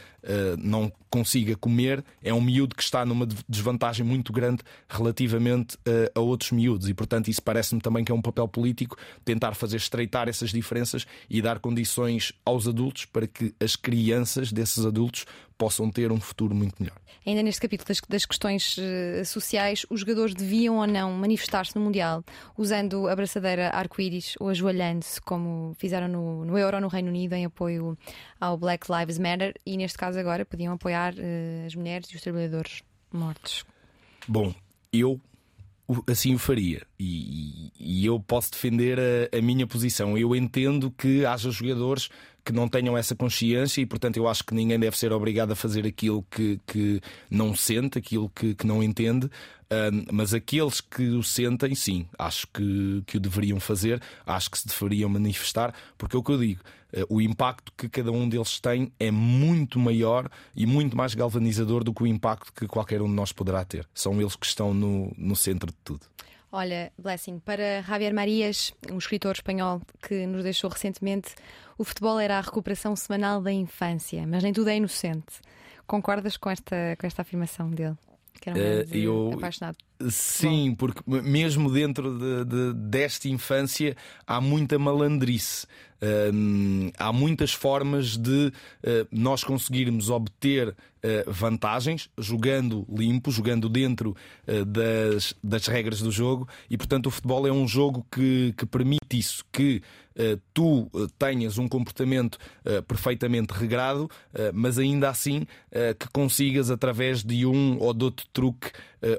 não consiga comer, é um miúdo que está numa desvantagem muito grande relativamente a outros miúdos. E, portanto, isso parece-me também que é um papel político tentar fazer estreitar essas diferenças e dar condições aos adultos para que as crianças desses adultos possam ter um futuro muito melhor. Ainda neste capítulo das, das questões uh, sociais, os jogadores deviam ou não manifestar-se no Mundial usando a braçadeira arco-íris ou ajoelhando-se, como fizeram no, no Euro no Reino Unido, em apoio ao Black Lives Matter, e neste caso agora podiam apoiar uh, as mulheres e os trabalhadores mortos. Bom, eu assim o faria. E, e, eu posso defender a, a, minha posição. Eu entendo que haja jogadores que não tenham essa consciência e, portanto, eu acho que ninguém deve ser obrigado a fazer aquilo que, que não sente, aquilo que, que não entende. Uh, mas aqueles que o sentem, sim, acho que, que o deveriam fazer, acho que se deveriam manifestar, porque é o que eu digo, uh, o impacto que cada um deles tem é muito maior e muito mais galvanizador do que o impacto que qualquer um de nós poderá ter. São eles que estão no, no centro de tudo. Olha, Blessing, para Javier Marias, um escritor espanhol que nos deixou recentemente, o futebol era a recuperação semanal da infância, mas nem tudo é inocente. Concordas com esta, com esta afirmação dele? Que era um uh, eu, apaixonado. Sim, porque mesmo dentro de, de, desta infância há muita malandrice. Uh, há muitas formas de uh, nós conseguirmos obter uh, vantagens jogando limpo, jogando dentro das, das regras do jogo, e portanto o futebol é um jogo que, que permite isso, que tu tenhas um comportamento perfeitamente regrado, mas ainda assim que consigas, através de um ou de outro truque,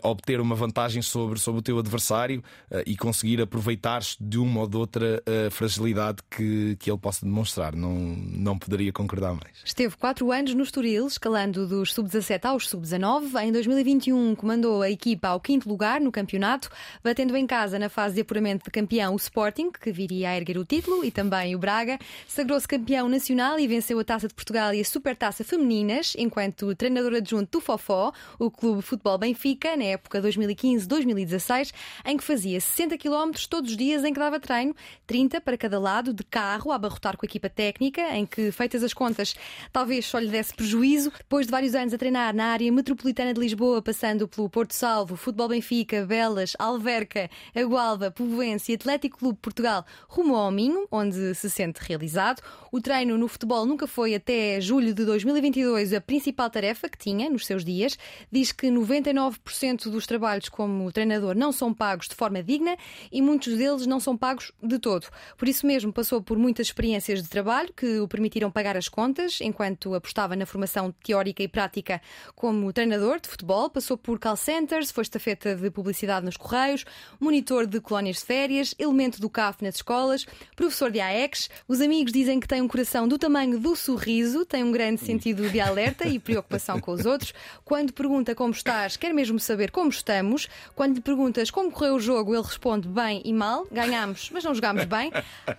obter uma vantagem sobre, sobre o teu adversário e conseguir aproveitar-se de uma ou de outra fragilidade que que, ele possa demonstrar. Não, não poderia concordar mais. Esteve quatro anos no Estoril, escalando dos sub-17 aos sub-19. Em 2021 comandou a equipa ao quinto lugar no campeonato, batendo em casa na fase de apuramento de campeão o Sporting, que viria a erguer o título, e também o Braga. Sagrou-se campeão nacional e venceu a Taça de Portugal e a Supertaça Femininas, enquanto treinador adjunto do Fofó, o Clube Futebol Benfica, na época 2015-2016, em que fazia 60 km todos os dias em que dava treino, 30 para cada lado, de carro a abarrotar com a equipa técnica, em que, feitas as contas, talvez só lhe desse prejuízo. Depois de vários anos a treinar na área metropolitana de Lisboa, passando pelo Porto Salvo, Futebol Benfica, Belas, Alverca, Agualva, Povoense e Atlético Clube Portugal, rumo ao Minho, onde se sente realizado. O treino no futebol nunca foi até julho de 2022 a principal tarefa que tinha nos seus dias. Diz que 99% dos trabalhos como treinador não são pagos de forma digna e muitos deles não são pagos de todo. Por isso mesmo passou por muitas experiências de trabalho que o permitiram pagar as contas enquanto apostava na formação teórica e prática como treinador de futebol. Passou por call centers, foi estafeta de publicidade nos correios, monitor de colónias de férias, elemento do CAF nas escolas, professor de AEX. Os amigos dizem que tem um coração do tamanho do sorriso, tem um grande sentido de alerta e preocupação com os outros. Quando pergunta como estás, quer mesmo saber como estamos. Quando lhe perguntas como correu o jogo, ele responde bem e mal. Ganhamos, mas não jogámos bem.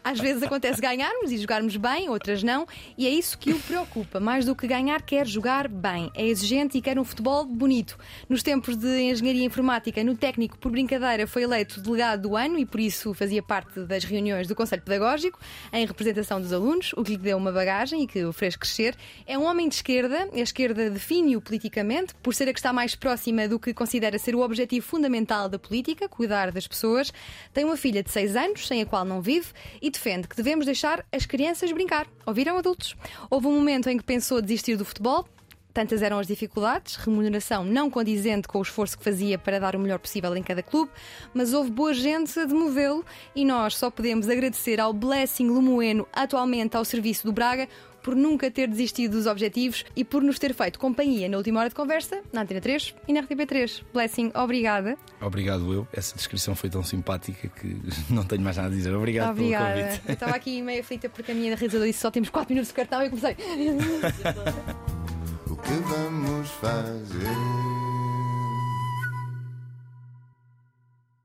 Às vezes acontece ganharmos e jogarmos bem, outras não, e é isso que o preocupa. Mais do que ganhar, quer jogar bem. É exigente e quer um futebol bonito. Nos tempos de engenharia informática, no técnico, por brincadeira, foi eleito delegado do ano e por isso fazia parte das reuniões do Conselho Pedagógico em representação dos alunos, o que lhe deu uma bagagem e que o fez crescer. É um homem de esquerda, a esquerda define-o politicamente, por ser a que está mais próxima do que considera ser o objetivo fundamental da política, cuidar das pessoas. Tem uma filha de 6 anos, sem a qual não vive, e defende que devemos deixar as crianças brincar. Ouviram adultos? Houve um momento em que pensou desistir do futebol, Tantas eram as dificuldades, remuneração não condizente com o esforço que fazia para dar o melhor possível em cada clube, mas houve boa gente a demovê-lo e nós só podemos agradecer ao Blessing Lumoeno, atualmente ao serviço do Braga, por nunca ter desistido dos objetivos e por nos ter feito companhia na última hora de conversa, na Antena 3 e na RTP3. Blessing, obrigada. Obrigado eu. Essa descrição foi tão simpática que não tenho mais nada a dizer. Obrigado obrigada. pelo convite. Eu estava aqui meio aflita porque a minha realizadora disse só temos 4 minutos de cartão e eu comecei. O que vamos fazer?